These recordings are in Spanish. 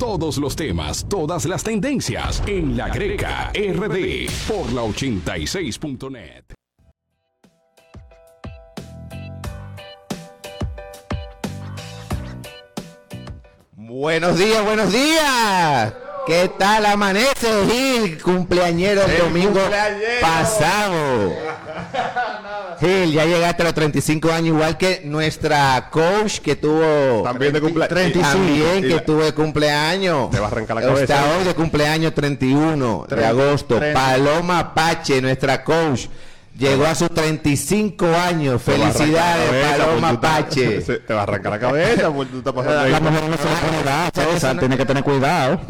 Todos los temas, todas las tendencias en La Greca RD por la 86.net. Buenos días, buenos días. ¿Qué tal amanece, Gil? Cumpleañero el, domingo pasado. Gil, ya llegaste a los 35 años, igual que nuestra coach que tuvo. También de cumpleaños. 35. También que tuvo de cumpleaños. Te va a arrancar la cabeza. Está hoy de cumpleaños 31 de agosto. Paloma Pache, nuestra coach. Llegó a sus 35 años. Felicidades, Paloma Pache. Te va a arrancar la cabeza porque tú estás pasando ahí. La mujer no se va a tiene que tener cuidado.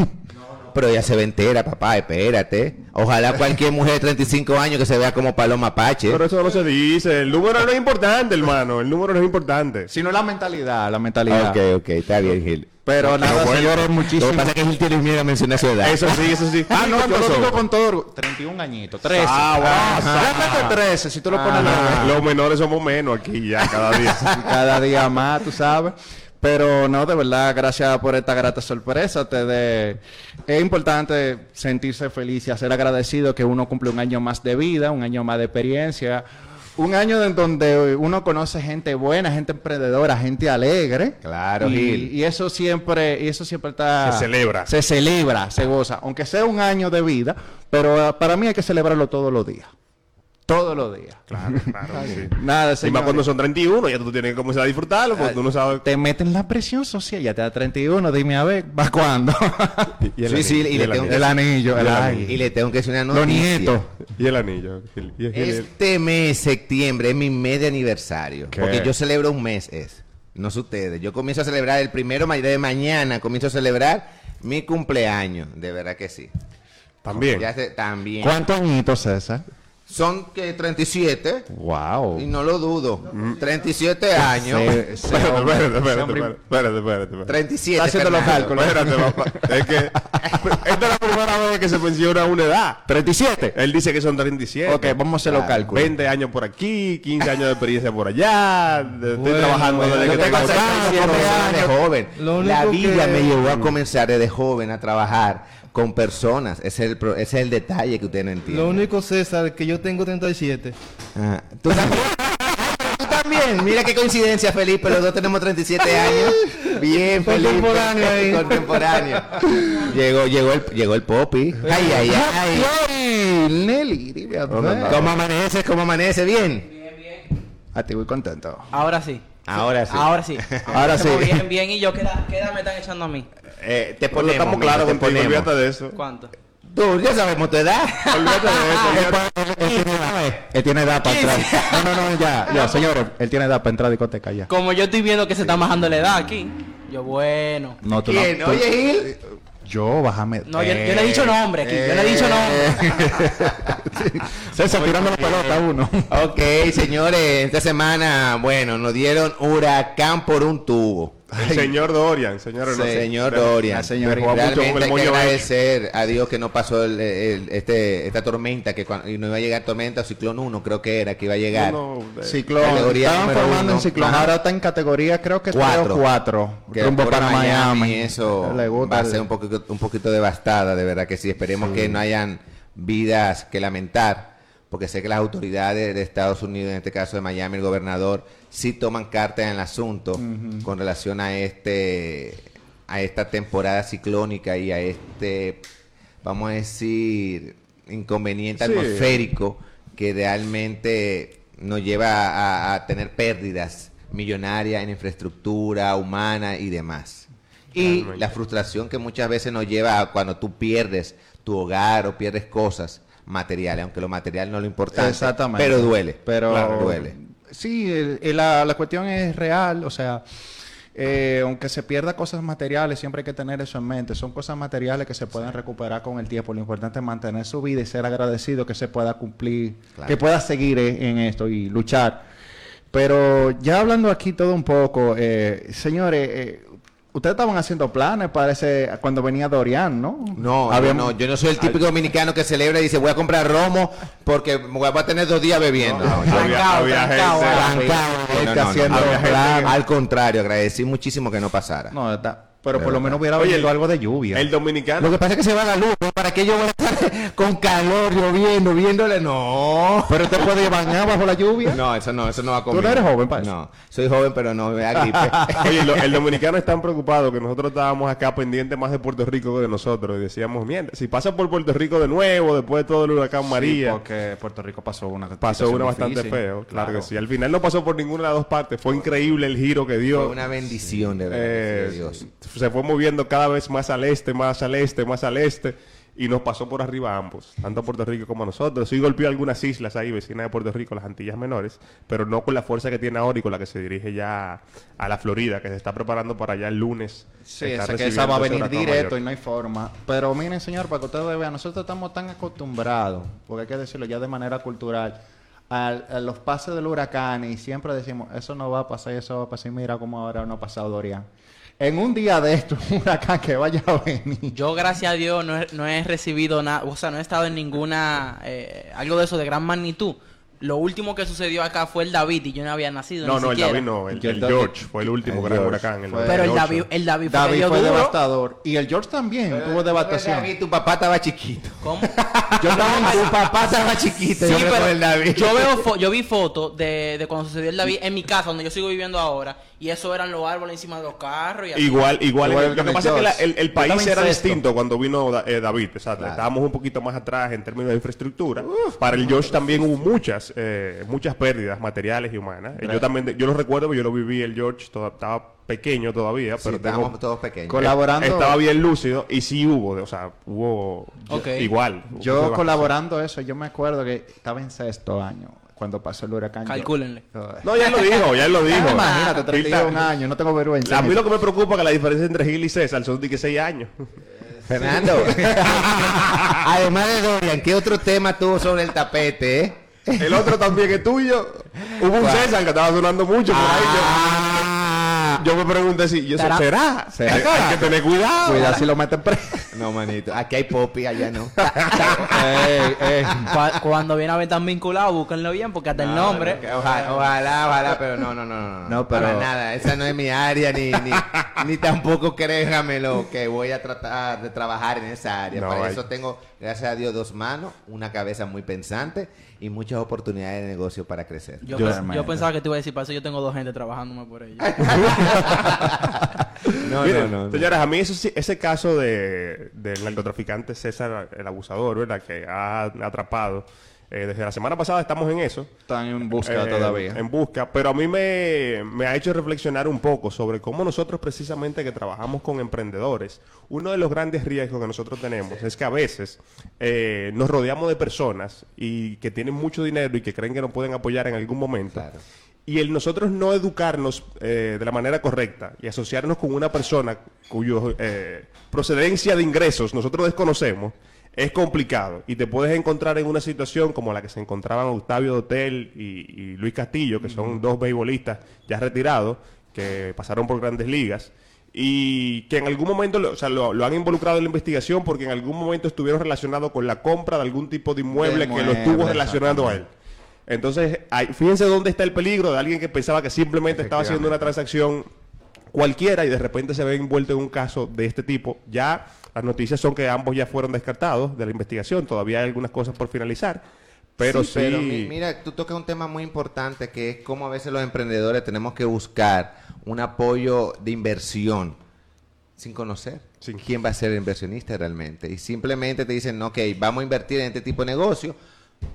Pero ella se ve entera, papá, espérate. Ojalá cualquier mujer de 35 años que se vea como Paloma Pache. Pero eso no se dice. El número no es importante, hermano. El número no es importante. Sino la mentalidad, la mentalidad. Ok, ok, está bien, Gil. Pero nada, bueno. señores, Lo muchísimo. que pasa es que Gil tiene miedo a mencionar su edad. Eso sí, eso sí. Ah, no, ¿Qué yo lo digo con todo orgullo. 31 añitos, 13. Ah, bueno. Realmente 13, si tú lo pones Ah, la Los menores somos menos aquí ya cada día. cada día más, tú sabes. Pero no, de verdad, gracias por esta grata sorpresa. Te de... Es importante sentirse feliz y ser agradecido que uno cumple un año más de vida, un año más de experiencia. Un año en donde uno conoce gente buena, gente emprendedora, gente alegre. Claro, y, Gil. y eso siempre, y eso siempre está. Se celebra. Se celebra, se goza. Aunque sea un año de vida, pero ah, para mí hay que celebrarlo todos los días. Todos los días. Claro, claro. sí. Nada, Y más señores. cuando son 31, ya tú tienes que comenzar a disfrutarlo porque tú no sabes. Te meten la presión social, ya te da 31, dime a ver, ¿va cuándo? Y el Sí, sí, anillo, y le el tengo anillo. el anillo, el ay. Y le tengo que decir una Los noticia. nietos. Y el anillo. Y el- y el- Este mes, septiembre, es mi mes de aniversario. ¿Qué? Porque yo celebro un mes, es. No sé ustedes. Yo comienzo a celebrar el primero de mañana, comienzo a celebrar mi cumpleaños. De verdad que sí. También. Ya sé, también. ¿Cuántos añitos, César? Son que 37. Wow. Y no lo dudo. 37 años. Espérate, espérate, espérate, hombre- espérate, espérate, espérate, espérate. 37. Está haciendo los cálculos. Espérate, papá. Es que esta es la primera vez que se menciona una edad. 37. Él dice que son 37. Ok, vamos a hacer los cálculos. 20 años por aquí, 15 años de experiencia por allá. de- Estoy trabajando desde que tengo años, joven. La vida me llevó a comenzar desde joven a trabajar con personas. Ese es el, pro- ese es el detalle que usted no entiende. Lo único, César, que yo tengo 37. Ah, ¿Tú también? ¿Tú también? Mira qué coincidencia, Felipe. Los dos tenemos 37 años. Bien, Felipe. Contemporáneo ahí. Contemporáneo. Llegó, llegó el, llegó el Popi. Ay, ay, ay. Ay, Nelly, dime a No, no, no. ¿Cómo amanece? ¿Cómo amanece? Bien. A ti voy contento. Ahora sí. Ahora sí. Ahora sí. Ahora sí. Bien, bien. Y yo, ¿qué edad, qué edad me están echando a mí? Eh, te ponemos. estamos claros te ponemos. olvídate de eso. ¿Cuánto? Tú, ya sabemos tu edad. Olvídate de eso. Él, tiene edad, él tiene edad para entrar. No, no, no, ya, ya, señores. Él tiene edad para entrar a discoteca ya. Como yo estoy viendo que se está bajando la edad aquí. Yo, bueno. No, tú ¿Quién? no. Oye, Gil. Yo, bájame. No, yo, yo no he dicho nombre aquí. Yo no he dicho nombre. César tirando la pelota a uno. Ok, señores, esta semana, bueno, nos dieron huracán por un tubo. El señor Dorian, señores. no sé. Señor Pero- Dorian, con realmente hay que agradecer a Dios que no pasó el- el- este, esta tormenta, que cuando, y no iba a llegar tormenta o ciclón 1, creo que era, que iba a llegar. No, no, de- Ciclón. Estaban formando en ciclón. Ajá. Ahora está en categoría, creo que Cuatro. cuatro. cuatro. que Rumbo por para Miami. eso Le gusta va a ser un poquito, un poquito devastada, de verdad que sí. Esperemos que no hayan vidas que lamentar, porque sé que las autoridades de Estados Unidos, en este caso de Miami, el gobernador, sí toman carta en el asunto con relación a este a esta temporada ciclónica y a este, vamos a decir, inconveniente Sí. atmosférico que realmente nos lleva a, a tener pérdidas millonarias en infraestructura humana y demás. Y la frustración que muchas veces nos lleva a cuando tú pierdes tu hogar o pierdes cosas materiales, aunque lo material no es lo importante, Exactamente. pero duele, Pero Claro, duele. Sí, el- el- la, la cuestión es real, o sea, eh, aunque se pierda cosas materiales, siempre hay que tener eso en mente. Son cosas materiales que se pueden recuperar con el tiempo. Lo importante es mantener su vida y ser agradecido que se pueda cumplir, Claro. que pueda seguir en, en esto y luchar. Pero ya hablando aquí todo un poco, eh, señores, eh, ustedes estaban haciendo planes, parece, cuando venía Dorian, ¿no? No, Habíamos- no, yo no soy el típico dominicano que celebra y dice voy a comprar romo porque voy a tener dos días bebiendo. No, Había, había gente. haciendo. Al contrario, agradecí muchísimo que no pasara. No, está- Pero De por lo menos hubiera Oye, venido el- algo de lluvia. El dominicano. Lo que pasa es que se va la luz. ¿no? ¿Para qué yo voy a estar con calor, lloviendo, viéndole? No. Pero te puede bañar bajo la lluvia. No, eso no, eso no va conmigo. no eres joven para eso? No, soy joven, pero no me da gripe. Oye, lo- el dominicano es tan preocupado que nosotros estábamos acá pendientes más de Puerto Rico que de nosotros. Y decíamos, mierda, si pasa por Puerto Rico de nuevo, después de todo el huracán María, porque Puerto Rico pasó una pasó una bastante difícil. feo. Claro, que sí. Al final no pasó por ninguna de las dos partes. Fue increíble el giro que dio. Fue una bendición, de verdad. Eh, de Dios. Se fue moviendo cada vez más al este, más al este, más al este. Y nos pasó por arriba a ambos, tanto a Puerto Rico como a nosotros. Sí golpeó algunas islas ahí, vecinas de Puerto Rico, las Antillas Menores, pero no con la fuerza que tiene ahora y con la que se dirige ya a la Florida, que se está preparando para allá el lunes. Sí, esa que esa va a venir directo mayor. y no hay forma. Pero miren, señor, para que ustedes vean, nosotros estamos tan acostumbrados, porque hay que decirlo ya de manera cultural, al- a, los pases del huracán y siempre decimos, eso no va a pasar, eso va a pasar. Y mira cómo ahora no ha pasado Dorian. En un día de esto, un huracán que vaya a venir. Yo, gracias a Dios, no he, no he recibido nada, o sea, no he estado en ninguna, eh, algo de eso de gran magnitud. Lo último que sucedió acá fue el David y yo no había nacido. No, ni no, el siquiera. David no, el, el el George fue el último el gran George huracán. El Pero el 98. David, el David fue, David devastador. Y el George también tuvo devastación. David, tu papá estaba chiquito. ¿Cómo? Yo también, tu papá estaba chiquito. Sí, yo pero el David. yo veo fo- yo vi fotos de, de cuando sucedió el David en mi casa donde yo sigo viviendo ahora y eso eran los árboles encima de los carros y así. Igual, igual. Igual lo que el pasa es que la- el, país era distinto cuando vino eh, David. Exacto. Claro. Estábamos un poquito más atrás en términos de infraestructura. Para el George también hubo muchas, eh, muchas pérdidas materiales y humanas. Eh, Yo también, yo lo recuerdo, porque yo lo viví el George, toda- estaba pequeño todavía, Sí, pero tengo- estábamos todos pequeños. Colaborando. estaba bien lúcido y sí hubo, o sea, hubo igual. Yo colaborando eso, yo me acuerdo que estaba en sexto año cuando pasó el huracán. Yo- Calcúlenle. No, ya él lo dijo, ya él lo dijo. Ah, imagínate, Y 31 ta- años, no tengo vergüenza. A mí lo que me preocupa es que la diferencia entre Gil y César son de que 6 años. Fernando. Además de Dorian, ¿qué otro tema tuvo sobre el tapete, eh? El otro también es tuyo. Hubo un César que estaba sonando mucho por ahí. Ah. Yo, yo me pregunté si ¿y eso ¿Será? será. ¿Será? Hay, hay que tener cuidado. Cuidado si lo meten preso. No, manito. Aquí hay popi, allá no. Ey, ey. Cua- Cuando viene a ver tan vinculado, búsquenlo bien porque hasta el nombre. Ojalá, ojalá, ojalá, pero no, no, no, no. No, pero- Para nada, esa no es mi área, ni, ni, ni tampoco créanmelo que voy a tratar de trabajar en esa área. No, Para hay- eso tengo, gracias a Dios, dos manos, una cabeza muy pensante y muchas oportunidades de negocio para crecer. Yo, Yo- pens- yo pensaba que te iba a decir, para eso yo tengo dos gente trabajándome por ello. No, Miren, no, no. Señores, a mí eso sí- ese caso de, del narcotraficante César, el abusador, ¿verdad? Que ha atrapado. Eh, desde la semana pasada estamos en eso. Están en busca Eh, todavía. En busca, pero a mí me, me ha hecho reflexionar un poco sobre cómo nosotros precisamente que trabajamos con emprendedores, uno de los grandes riesgos que nosotros tenemos es que a veces eh, nos rodeamos de personas y que tienen mucho dinero y que creen que nos pueden apoyar en algún momento. Claro. Y el nosotros no educarnos eh, de la manera correcta y asociarnos con una persona cuyo procedencia de ingresos nosotros desconocemos, es complicado. Y te puedes encontrar en una situación como la que se encontraban Octavio Dotel y, y Luis Castillo, que son dos beisbolistas ya retirados, que pasaron por grandes ligas. Y que en algún momento lo, o sea, lo, lo han involucrado en la investigación porque en algún momento estuvieron relacionados con la compra de algún tipo de inmueble De que lo estuvo relacionando a él. Entonces, ahí- fíjense dónde está el peligro de alguien que pensaba que simplemente estaba haciendo una transacción cualquiera y de repente se ve envuelto en un caso de este tipo. Ya las noticias son que ambos ya fueron descartados de la investigación. Todavía hay algunas cosas por finalizar. Pero sí. pero mi- mira, tú tocas un tema muy importante que es cómo a veces los emprendedores tenemos que buscar un apoyo de inversión sin conocer Sí. quién va a ser el inversionista realmente. Y simplemente te dicen, ok, vamos a invertir en este tipo de negocio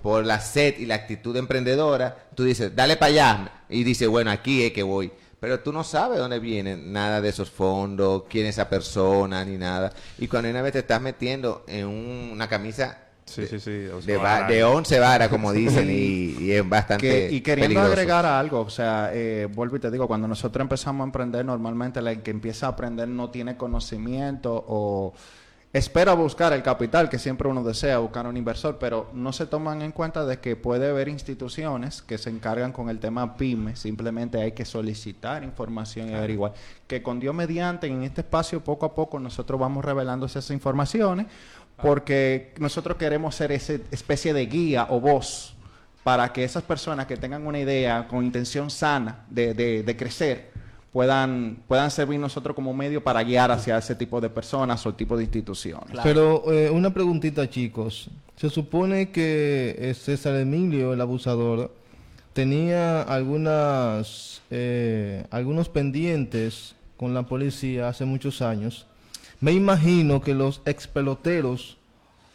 por la sed y la actitud emprendedora. Tú dices, dale para allá. Y dices, bueno, aquí es que voy. Pero tú no sabes dónde vienen nada de esos fondos, quién es esa persona, ni nada. Y cuando una vez te estás metiendo en un- una camisa Sí, sí, sí. o de, va- de 11 varas, como dicen, y, y es bastante Que- y queriendo peligroso. agregar algo, o sea, eh, vuelvo y te digo, cuando nosotros empezamos a emprender, normalmente el que empieza a aprender no tiene conocimiento o espera buscar el capital que siempre uno desea, buscar un inversor, pero no se toman en cuenta de que puede haber instituciones que se encargan con el tema PYME, simplemente hay que solicitar información y averiguar. Que con Dios mediante, en este espacio, poco a poco, nosotros vamos revelando esas informaciones, porque nosotros queremos ser esa especie de guía o voz para que esas personas que tengan una idea con intención sana de, de- de crecer puedan, puedan servir nosotros como medio para guiar hacia ese tipo de personas o tipo de instituciones. Claro. Pero eh, una preguntita, chicos. Se supone que eh, César Emilio, el abusador, tenía algunas eh, algunos pendientes con la policía hace muchos años. Me imagino que los ex peloteros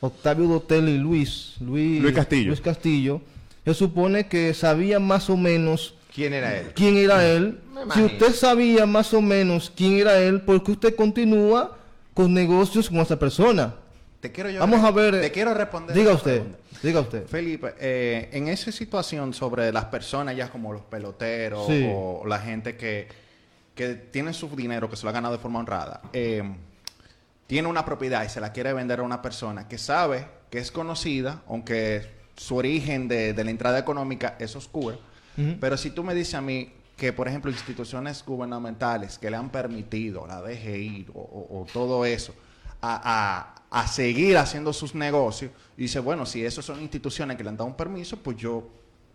Octavio Dotel y Luis, Luis Luis Castillo. Luis Castillo, se supone que sabían más o menos ¿Quién era él? quién era él. Si usted sabía más o menos quién era él, ¿por qué usted continúa con negocios con esa persona? Te quiero yo Vamos a ver. Te quiero responder. Diga usted, pregunta. diga usted. Felipe, eh, en esa situación sobre las personas ya como los peloteros Sí. o la gente que, que tiene su dinero, que se lo ha ganado de forma honrada, eh, tiene una propiedad y se la quiere vender a una persona que sabe que es conocida, aunque su origen de, de la entrada económica es oscura, Pero si tú me dices a mí que, por ejemplo, instituciones gubernamentales que le han permitido, la DGI o, o- o todo eso, a, a- a seguir haciendo sus negocios, y dice, bueno, si esas son instituciones que le han dado un permiso, pues yo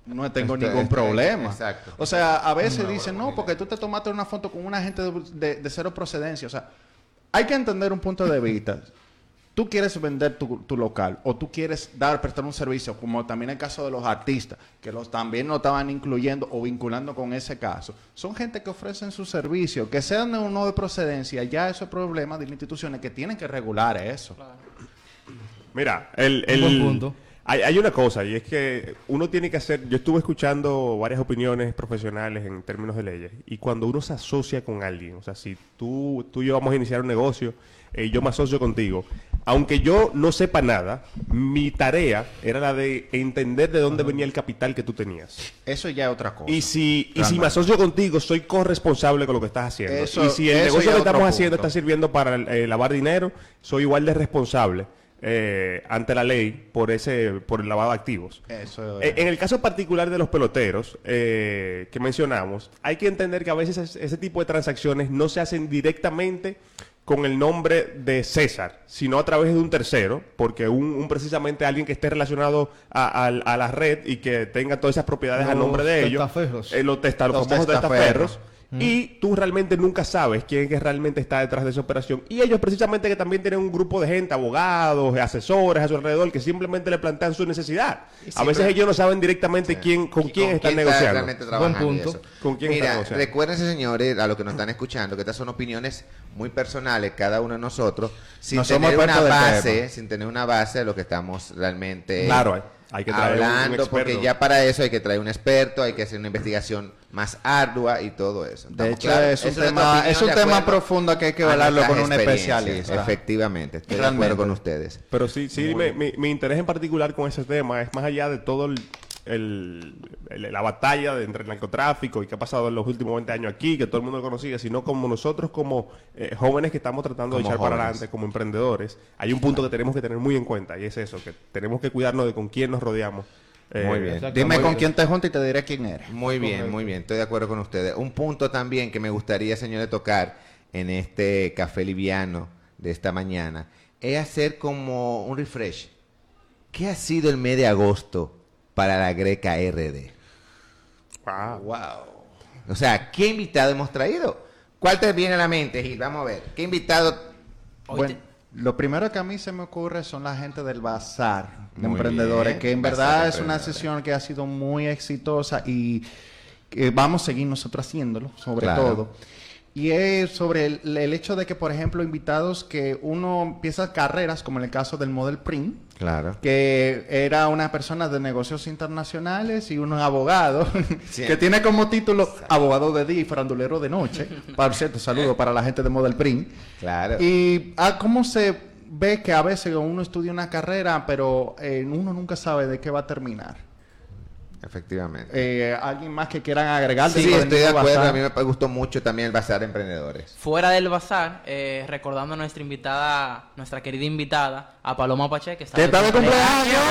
no tengo Este- ningún este- problema. exacto. O sea, a veces dicen, no, porque tú te tomaste una foto con una gente de, de- de cero procedencia. O sea, hay que entender un punto de vista. Tú quieres vender tu, tu local o tú quieres dar, prestar un servicio, como también el caso de los artistas, que los también no estaban incluyendo o vinculando con ese caso. Son gente que ofrecen su servicio, que sean o no de procedencia, ya eso es problema de las instituciones que tienen que regular eso. Mira, el, Un el- buen punto. Hay, hay una cosa, y es que uno tiene que hacer. Yo estuve escuchando varias opiniones profesionales en términos de leyes, y cuando uno se asocia con alguien, o sea, si tú, tú y yo vamos a iniciar un negocio, eh, yo me asocio contigo, aunque yo no sepa nada, mi tarea era la de entender de dónde venía el capital que tú tenías. Eso ya es otra cosa. Y si, y si me asocio contigo, soy corresponsable con lo que estás haciendo. Eso- y si el negocio que es estamos haciendo punto. está sirviendo para eh, lavar dinero, soy igual de responsable eh, ante la ley por ese por el lavado de activos. Eso Eh, En el caso particular de los peloteros eh, que mencionamos, hay que entender que a veces es- ese tipo de transacciones no se hacen directamente con el nombre de César, sino a través de un tercero, porque un, un precisamente alguien que esté relacionado a, a- a la red y que tenga todas esas propiedades a nombre de ellos, eh, los, testa- los Los famosos testaferros. testaferros, y tú realmente nunca sabes quién es que realmente está detrás de esa operación. Y ellos precisamente que también tienen un grupo de gente, abogados, asesores a su alrededor, que simplemente le plantean su necesidad. A veces ellos no saben directamente quién, con ¿Y quién están está negociando. realmente trabajando Buen y punto. ¿Con quién está Mira, negociando? recuérdense, señores, a los que nos están escuchando, que estas son opiniones muy personales, cada uno de nosotros, sin No tener una base, sin tener una base de lo que estamos realmente Claro, hay- que traer un- un hablando, porque ya para eso hay que traer un experto, hay que hacer una investigación más ardua y todo eso. De ¿Estamos hecho, es un, tema, opinión es un de tema acuerdo profundo que hay que hablarlo con un especialista. Efectivamente, estoy de Realmente. acuerdo con ustedes. Pero sí, sí mi, mi- mi interés en particular con ese tema es más allá de todo el, el- el- la batalla de entre el narcotráfico y que ha pasado en los últimos 20 años aquí, que todo el mundo lo conocía, sino como nosotros como eh, jóvenes que estamos tratando de echar para adelante, como emprendedores, hay un punto que tenemos que tener muy en cuenta y es eso, que tenemos que cuidarnos de con quién nos rodeamos. Eh, Muy bien. Exacto. Dime Muy con bien. quién te juntas y te diré quién eres. Muy bien, muy bien, estoy de acuerdo con ustedes. Un punto también que me gustaría, señores, tocar en este café liviano de esta mañana es hacer como un refresh. ¿Qué ha sido el mes de agosto para la Greca RD? wow. O sea, ¿qué invitado hemos traído? ¿Cuál te viene a la mente, Gil? Vamos a ver. ¿Qué invitado? Hoy Bueno, te- lo primero que a mí se me ocurre son la gente del bazar de Muy emprendedores, bien, que en bazar verdad es una sesión que ha sido muy exitosa y vamos a seguir nosotros haciéndolo, sobre Claro. todo. Y es sobre el, el hecho de que, por ejemplo, invitados que uno empieza carreras, como en el caso del Model Print, Claro. que era una persona de negocios internacionales y un abogado Sí. que tiene como título abogado de día y farandulero de noche. Por cierto, saludo para la gente de Model Print. Claro. Y ah, cómo se ve que a veces uno estudia una carrera, pero eh, uno nunca sabe de qué va a terminar. Efectivamente. Eh, ¿Alguien más que quieran agregar? sí, estoy de acuerdo. bazar? A mí me gustó mucho también el Bazar de Emprendedores. Fuera del bazar, eh, recordando a nuestra invitada, nuestra querida invitada, a Paloma Pache, que está ¡Que está de cumpleaños!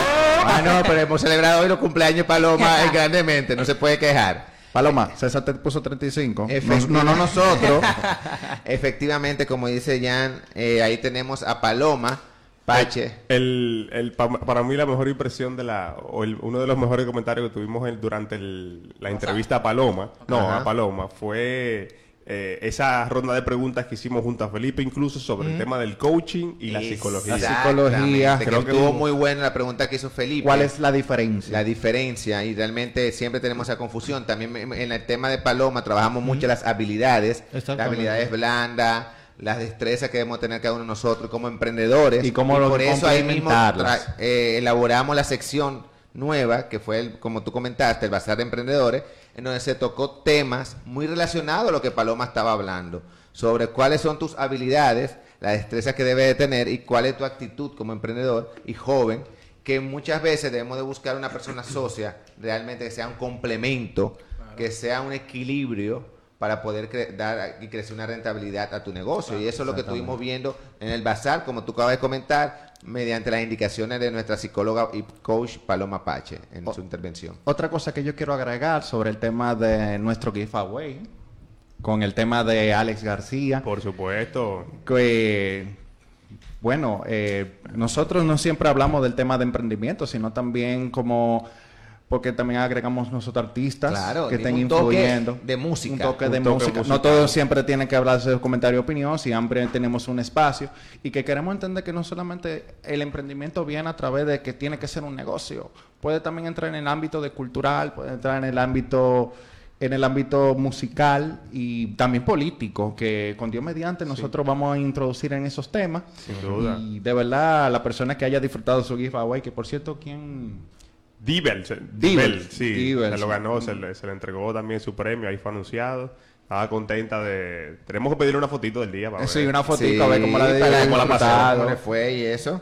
Ah, no, pero hemos celebrado hoy los cumpleaños Paloma eh, grandemente, no se puede quejar. Paloma, César te puso 35. Efectivamente. No, no nosotros. Efectivamente, como dice Jan, eh, ahí tenemos a Paloma Pache. El, el- pa- para mí la mejor impresión de la, o el- uno de los mejores comentarios que tuvimos el- durante el- la entrevista a Paloma, no, Ajá. a Paloma, fue eh, esa ronda de preguntas que hicimos junto a Felipe, incluso sobre el tema del coaching y la psicología. La psicología. Creo que estuvo muy buena la pregunta que hizo Felipe. ¿Cuál es la diferencia? la diferencia y realmente siempre tenemos esa confusión. También en el tema de Paloma trabajamos mucho las habilidades, las Exactamente. habilidades blandas, las destrezas que debemos tener cada uno de nosotros como emprendedores. Y cómo lo- por eso ahí mismo eh, elaboramos la sección nueva, que fue, el, como tú comentaste, el Bazar de Emprendedores, en donde se tocó temas muy relacionados a lo que Paloma estaba hablando, sobre cuáles son tus habilidades, las destrezas que debes de tener y cuál es tu actitud como emprendedor y joven, que muchas veces debemos de buscar una persona socia, realmente que sea un complemento, que sea un equilibrio para poder cre- dar y crecer una rentabilidad a tu negocio. y eso es lo que estuvimos viendo en el bazar, como tú acabas de comentar, mediante las indicaciones de nuestra psicóloga y coach Paloma Pache en su intervención. Otra cosa que yo quiero agregar sobre el tema de nuestro giveaway, con el tema de Alex García, Por supuesto. que, bueno, eh, nosotros no siempre hablamos del tema de emprendimiento, sino también como, porque también agregamos nosotros artistas Claro, que estén un toque influyendo. de música. Un toque Un de toque música. musical. No todos siempre tienen que hablarse de comentario de opinión, siempre tenemos un espacio y que queremos entender que no solamente el emprendimiento viene a través de que tiene que ser un negocio, puede también entrar en el ámbito de cultural, puede entrar en el ámbito en el ámbito musical y también político, que con Dios mediante nosotros vamos a introducir en esos temas. Sin duda. Y de verdad, la persona que haya disfrutado su giveaway, que por cierto, ¿quién? Dibel, se- Dibel, Dibel, sí, Dibel, se lo sí. ganó, se le, se le entregó también su premio, ahí fue anunciado. Estaba contenta de... Tenemos que pedirle una fotito del día para Sí, ver. una fotito, a ver cómo la de cómo la pasó, cómo le fue y eso.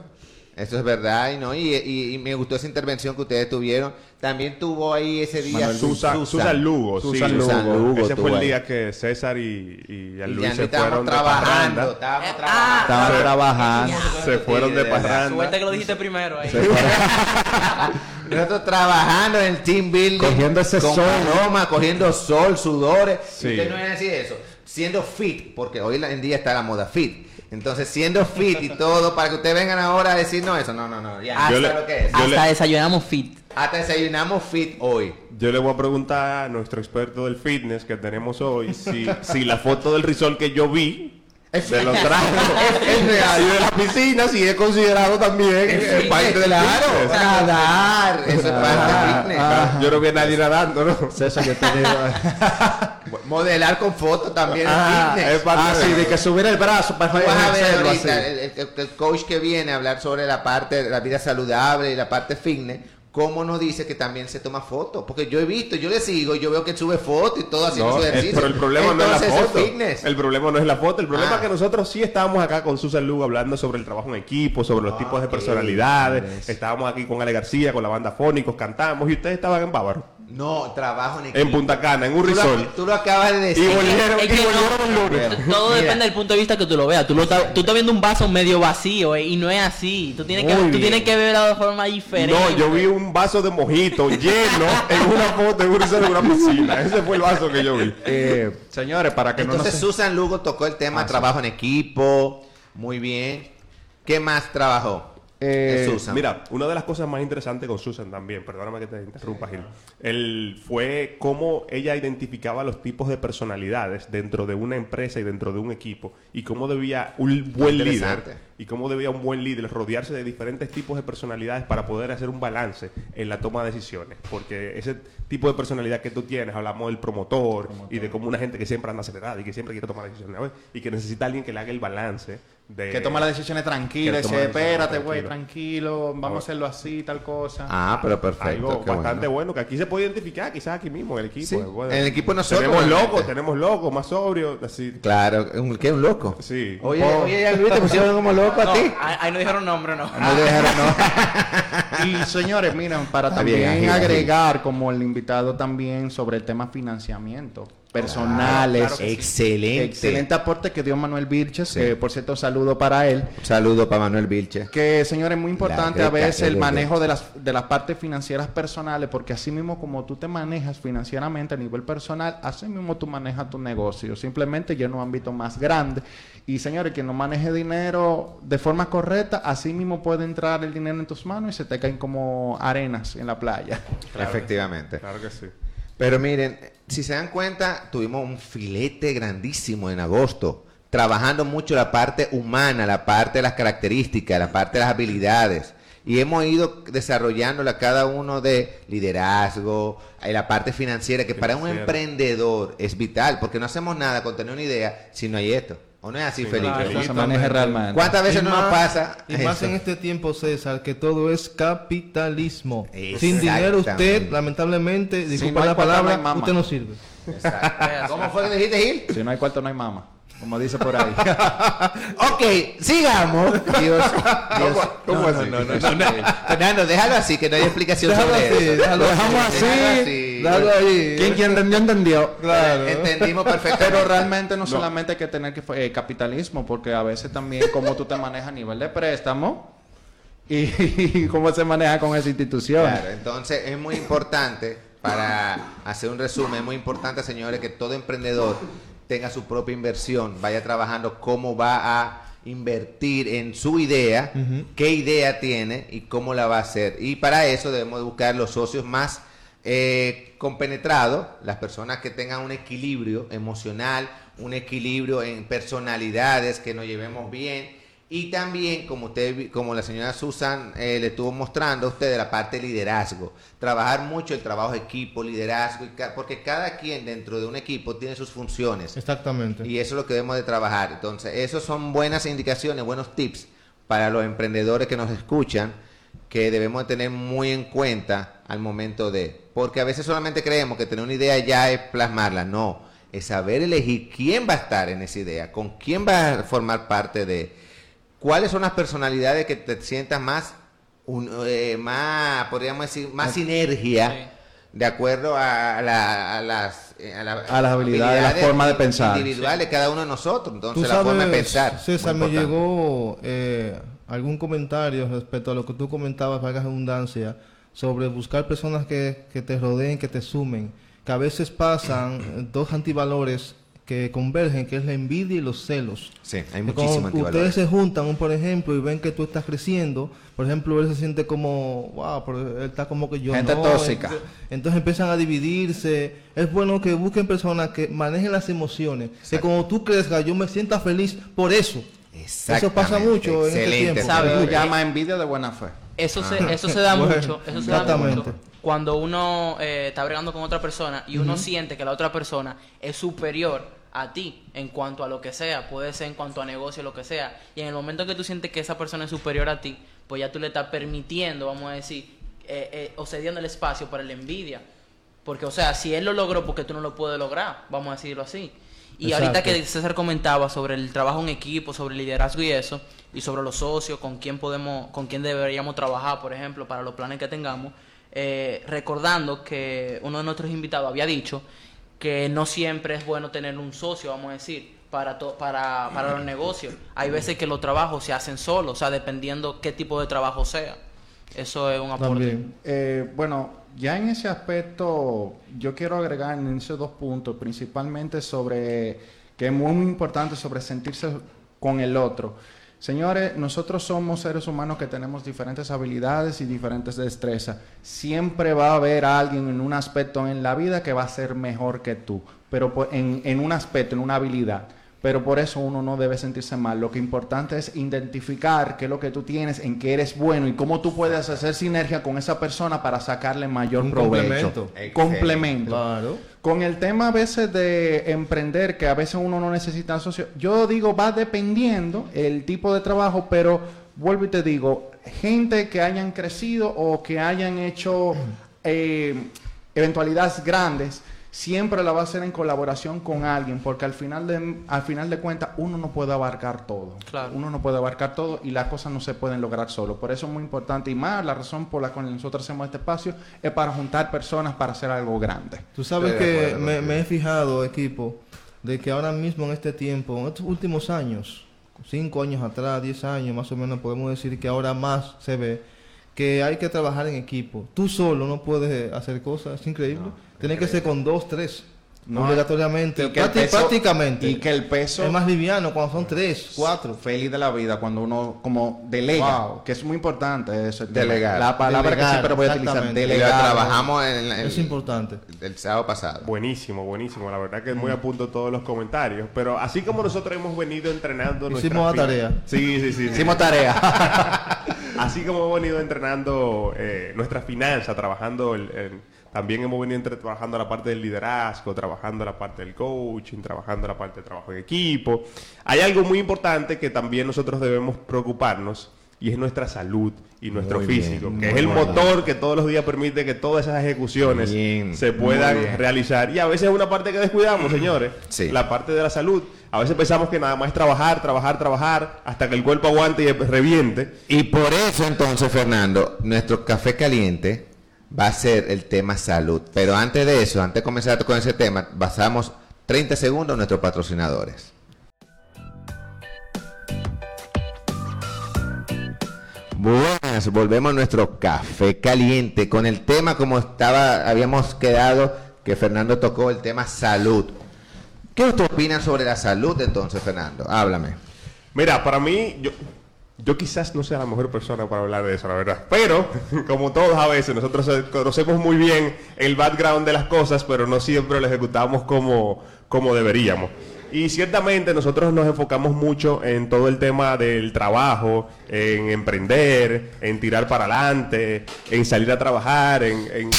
Eso es verdad, y no y, y- y me gustó esa intervención que ustedes tuvieron. También tuvo ahí ese día Susan, Susan Lugo, sí. Susan Susan Lugo Ese fue el ahí. día que César y, y Y Luis se estábamos fueron de trabajando, parranda. estábamos Eh, trabajando. Estaban trabajando. Se fueron de parranda. Suerte que lo dijiste primero ahí. Nosotros trabajando en el team building. Cogiendo ese con sol. Paloma, cogiendo sol, sudores. Sí. Y ustedes no vienen a decir eso. Siendo fit, porque hoy en día está la moda fit. Entonces, siendo fit y todo, para que ustedes vengan ahora a decir, no, eso, no, no, no. Ya, hasta le- lo que es. le- Hasta desayunamos fit. Hasta desayunamos fit hoy. Yo le voy a preguntar a nuestro experto del fitness que tenemos hoy si, si la foto del risol que yo vi de los trajes es real y de la piscina si es considerado también eh, parte del claro, fitness. nadar, eso es parte del fitness. Yo no vi a nadie nadando, ¿no? César, yo te digo. Modelar con fotos también Ah, es es fitness. parte ah, de- sí, de que subir el brazo para vas a ver hacerlo ahorita así. el, el- el coach que viene a hablar sobre la parte de la vida saludable y la parte fitness, ¿cómo no dice que también se toma fotos? Porque yo he visto, yo le sigo, yo veo que sube fotos y todo haciendo No, su ejercicio. pero el problema no es la foto. El problema no es la foto. El problema Ah. es que nosotros sí estábamos acá con Susan Lugo hablando sobre el trabajo en equipo, sobre los tipos de personalidades. Estábamos aquí con Ale García, con la banda Fónicos, cantamos y ustedes estaban en Bávaro, No, trabajo en equipo. en Punta Cana, en un Tú lo, resort. tú lo acabas de Y decir. volvieron, Es y que volvieron el lunes. Todo Mira. depende del punto de vista que tú lo veas. Tú, lo estás, tú estás viendo un vaso medio vacío eh, y no es así. Tú tienes, que, Muy tú bien. tienes que verlo de forma diferente. No, yo vi un vaso de mojito lleno en una foto en un resort en una piscina. Ese fue el vaso que yo vi. Eh, señores, para que Entonces no nos... Susan Lugo tocó el tema Ah, sí. trabajo en equipo, muy bien. ¿Qué más trabajó? Eh, Susan. Mira, una de las cosas más interesantes con Susan también, perdóname que te interrumpa, Gil, él fue cómo ella identificaba los tipos de personalidades dentro de una empresa y dentro de un equipo y cómo debía un buen líder y cómo debía un buen líder rodearse de diferentes tipos de personalidades para poder hacer un balance en la toma de decisiones, porque ese tipo de personalidad que tú tienes, hablamos del promotor, y de cómo una gente que siempre anda acelerada y que siempre quiere tomar decisiones ¿ves? y que necesita alguien que le haga el balance de Que toma las decisiones tranquilas, dice, espérate, güey, tranquilo". tranquilo, vamos a hacerlo así, tal cosa. Ah, pero perfecto. algo bastante bueno. bueno. que aquí se puede identificar, quizás aquí mismo en el equipo. Sí, Bueno, en el equipo nosotros, Tenemos locos, tenemos locos, más sobrios, así. Claro, ¿un- ¿qué? ¿Un loco? Sí. Oye, oye, ya Luis, te pusieron como loco No, a ti. ahí, no dijeron nombre, no. No te dejaron, no. Y señores, miren, para Está también agregar como el invitado también sobre el tema financiamiento personales. claro que sí. Excelente. Excelente aporte que dio Manuel Sí. que por cierto saludo para él. Un saludo para Manuel Vilche. Que, señores, es muy importante a veces el manejo de las, de las partes financieras personales, porque así mismo como tú te manejas financieramente a nivel personal, así mismo tú manejas tu negocio, simplemente ya en un ámbito más grande. Y, señores, quien no maneje dinero de forma correcta, así mismo puede entrar el dinero en tus manos y se te caen como arenas en la playa. Efectivamente. Claro que sí. Pero miren, si se dan cuenta, tuvimos un filete grandísimo en agosto, trabajando mucho la parte humana, la parte de las características, la parte de las habilidades. Y hemos ido desarrollándola cada uno de liderazgo, y la parte financiera, que para un emprendedor es vital, porque no hacemos nada con tener una idea si no hay esto. ¿O no es así, Sí, Felipe? claro. Se maneja realmente. ¿Cuántas veces Y no nos más- pasa? Y más eso? en este tiempo, César, que todo es capitalismo. Sin dinero usted, lamentablemente, disculpa no la plata, no hay palabra, usted no sirve. ¿Cómo fue que dijiste, Gil? Si no hay cuarto, no hay mama. Como dice por ahí. Ok, sigamos. Dios, Dios. ¿Cómo así? No, no, no, no. Fernando, déjalo así, que no hay explicación Déjalo sobre así, eso. déjalo Dejamos así. así. Dalo ahí. Quien, quien entendió, entendió. Claro. Entendimos perfectamente. Pero realmente no, solamente hay que tener que eh, capitalismo, porque a veces también cómo tú te manejas a nivel de préstamo y, cómo se maneja con esa institución. Claro, entonces es muy importante, para hacer un resumen, es muy importante, señores, que todo emprendedor tenga su propia inversión, vaya trabajando cómo va a invertir en su idea, qué idea tiene y cómo la va a hacer. Y para eso debemos de buscar los socios más eh, compenetrados, las personas que tengan un equilibrio emocional, un equilibrio en personalidades, que nos llevemos bien y también, como usted, como la señora Susan eh, le estuvo mostrando a usted, la parte de liderazgo. Trabajar mucho el trabajo de equipo, liderazgo, porque cada quien dentro de un equipo tiene sus funciones. Exactamente. Y eso es lo que debemos de trabajar. Entonces, esos son buenas indicaciones, buenos tips para los emprendedores que nos escuchan, que debemos de tener muy en cuenta al momento de... Porque a veces solamente creemos que tener una idea ya es plasmarla. No, es saber elegir quién va a estar en esa idea, con quién va a formar parte de... ¿Cuáles son las personalidades que te sientas más, un- eh, más podríamos decir, más sinergia? De acuerdo a, la- a las, eh, a, la- A las habilidades, la forma de pensar. individuales de cada uno de nosotros. Tú Entonces, la forma de sabes, pensar. César, me llegó eh, algún comentario respecto a lo que tú comentabas, valga redundancia, sobre buscar personas que, que te rodeen, que te sumen, que a veces pasan dos antivalores que convergen, que es la envidia y los celos. Sí, hay Que muchísimo cuando antivalor. ustedes se juntan, un, por ejemplo, y ven que tú estás creciendo, por ejemplo, él se siente como, wow, pero él está como que yo Gente no. tóxica. Entonces, entonces empiezan a dividirse. Es bueno que busquen personas que manejen las emociones. Que cuando tú crezcas, yo me sienta feliz por eso. Eso pasa mucho en este excelente, tiempo. ¿Sabe? Lo Felipe. llama envidia de buena fe. Eso se, eso se da Bueno, mucho, eso se da exactamente. mucho cuando uno eh, está bregando con otra persona y uno siente que la otra persona es superior a ti en cuanto a lo que sea, puede ser en cuanto a negocio, lo que sea, y en el momento que tú sientes que esa persona es superior a ti, pues ya tú le estás permitiendo, vamos a decir, eh, eh, o cediendo el espacio para la envidia. Porque, o sea, si él lo logró, porque tú no lo puedes lograr, vamos a decirlo así. Y ahorita que César comentaba sobre el trabajo en equipo, sobre el liderazgo y eso, y sobre los socios, con quién podemos, con quién deberíamos trabajar, por ejemplo, para los planes que tengamos, eh, recordando que uno de nuestros invitados había dicho que no siempre es bueno tener un socio, vamos a decir, para, para, para los negocios. Hay veces que los trabajos se hacen solos, o sea, dependiendo qué tipo de trabajo sea. Eso es un aporte. Eh, bueno, ya en ese aspecto, yo quiero agregar en esos dos puntos, principalmente sobre que es muy importante sobre sentirse con el otro. Señores, nosotros somos seres humanos que tenemos diferentes habilidades y diferentes destrezas. Siempre va a haber alguien en un aspecto en la vida que va a ser mejor que tú, pero en, en un aspecto, en una habilidad. Pero por eso uno no debe sentirse mal. Lo que es importante es identificar qué es lo que tú tienes, en qué eres bueno y cómo tú puedes hacer sinergia con esa persona para sacarle mayor Un provecho. complemento. Complemento. Claro. Con el tema a veces de emprender, que a veces uno no necesita socio, yo digo, va dependiendo el tipo de trabajo, pero vuelvo y te digo, gente que hayan crecido o que hayan hecho eh, eventualidades grandes, siempre la va a hacer en colaboración con alguien, porque al final de, al final de cuentas uno no puede abarcar todo. Claro. Uno no puede abarcar todo y las cosas no se pueden lograr solo. Por eso es muy importante y más la razón por la cual nosotros hacemos este espacio es para juntar personas para hacer algo grande. Tú sabes Estoy que acuerdo me, he fijado, equipo, de que ahora mismo en este tiempo, en estos últimos años, cinco años atrás, diez años más o menos, podemos decir que ahora más se ve que hay que trabajar en equipo. Tú solo no puedes hacer cosas, es increíble. No, Tienes que ser con dos, tres. No, obligatoriamente. y que el Prácti- peso- prácticamente. y que el peso- es más liviano cuando son tres, cuatro. Feliz de la vida cuando uno como delega, Wow. que es muy importante eso. Delegar. La palabra que Delegar, siempre voy a utilizar, delegar. trabajamos en, en- Es importante. el sábado pasado. Buenísimo, buenísimo. La verdad que es muy a punto todos los comentarios. Pero así como nosotros hemos venido entrenando Hicimos la tarea. Sí, sí, sí. sí. Hicimos tarea. Así como hemos venido entrenando eh, nuestra finanza, trabajando el- el- también hemos venido entre- trabajando la parte del liderazgo, trabajando la parte del coaching, trabajando la parte de trabajo en equipo. Hay algo muy importante que también nosotros debemos preocuparnos y es nuestra salud y nuestro Muy físico, que es el motor que todos los días permite que todas esas ejecuciones Bien, se puedan realizar. Y a veces es una parte que descuidamos, señores. Sí. La parte de la salud. A veces pensamos que nada más es trabajar, trabajar, trabajar, hasta que el cuerpo aguante y reviente. Y por eso entonces, Fernando, nuestro café caliente va a ser el tema salud. Pero antes de eso, antes de comenzar con ese tema, basamos 30 segundos nuestros patrocinadores. Buenas, volvemos a nuestro café caliente con el tema como estaba, habíamos quedado que Fernando tocó el tema salud. ¿Qué usted opina sobre la salud entonces, Fernando? Háblame. Mira, para mí, yo, yo quizás no sea la mejor persona para hablar de eso, la verdad. Pero, como todos a veces, nosotros conocemos muy bien el background de las cosas, pero no siempre lo ejecutamos como, como deberíamos. Y ciertamente nosotros nos enfocamos mucho en todo el tema del trabajo, en emprender, en tirar para adelante, en salir a trabajar, en- en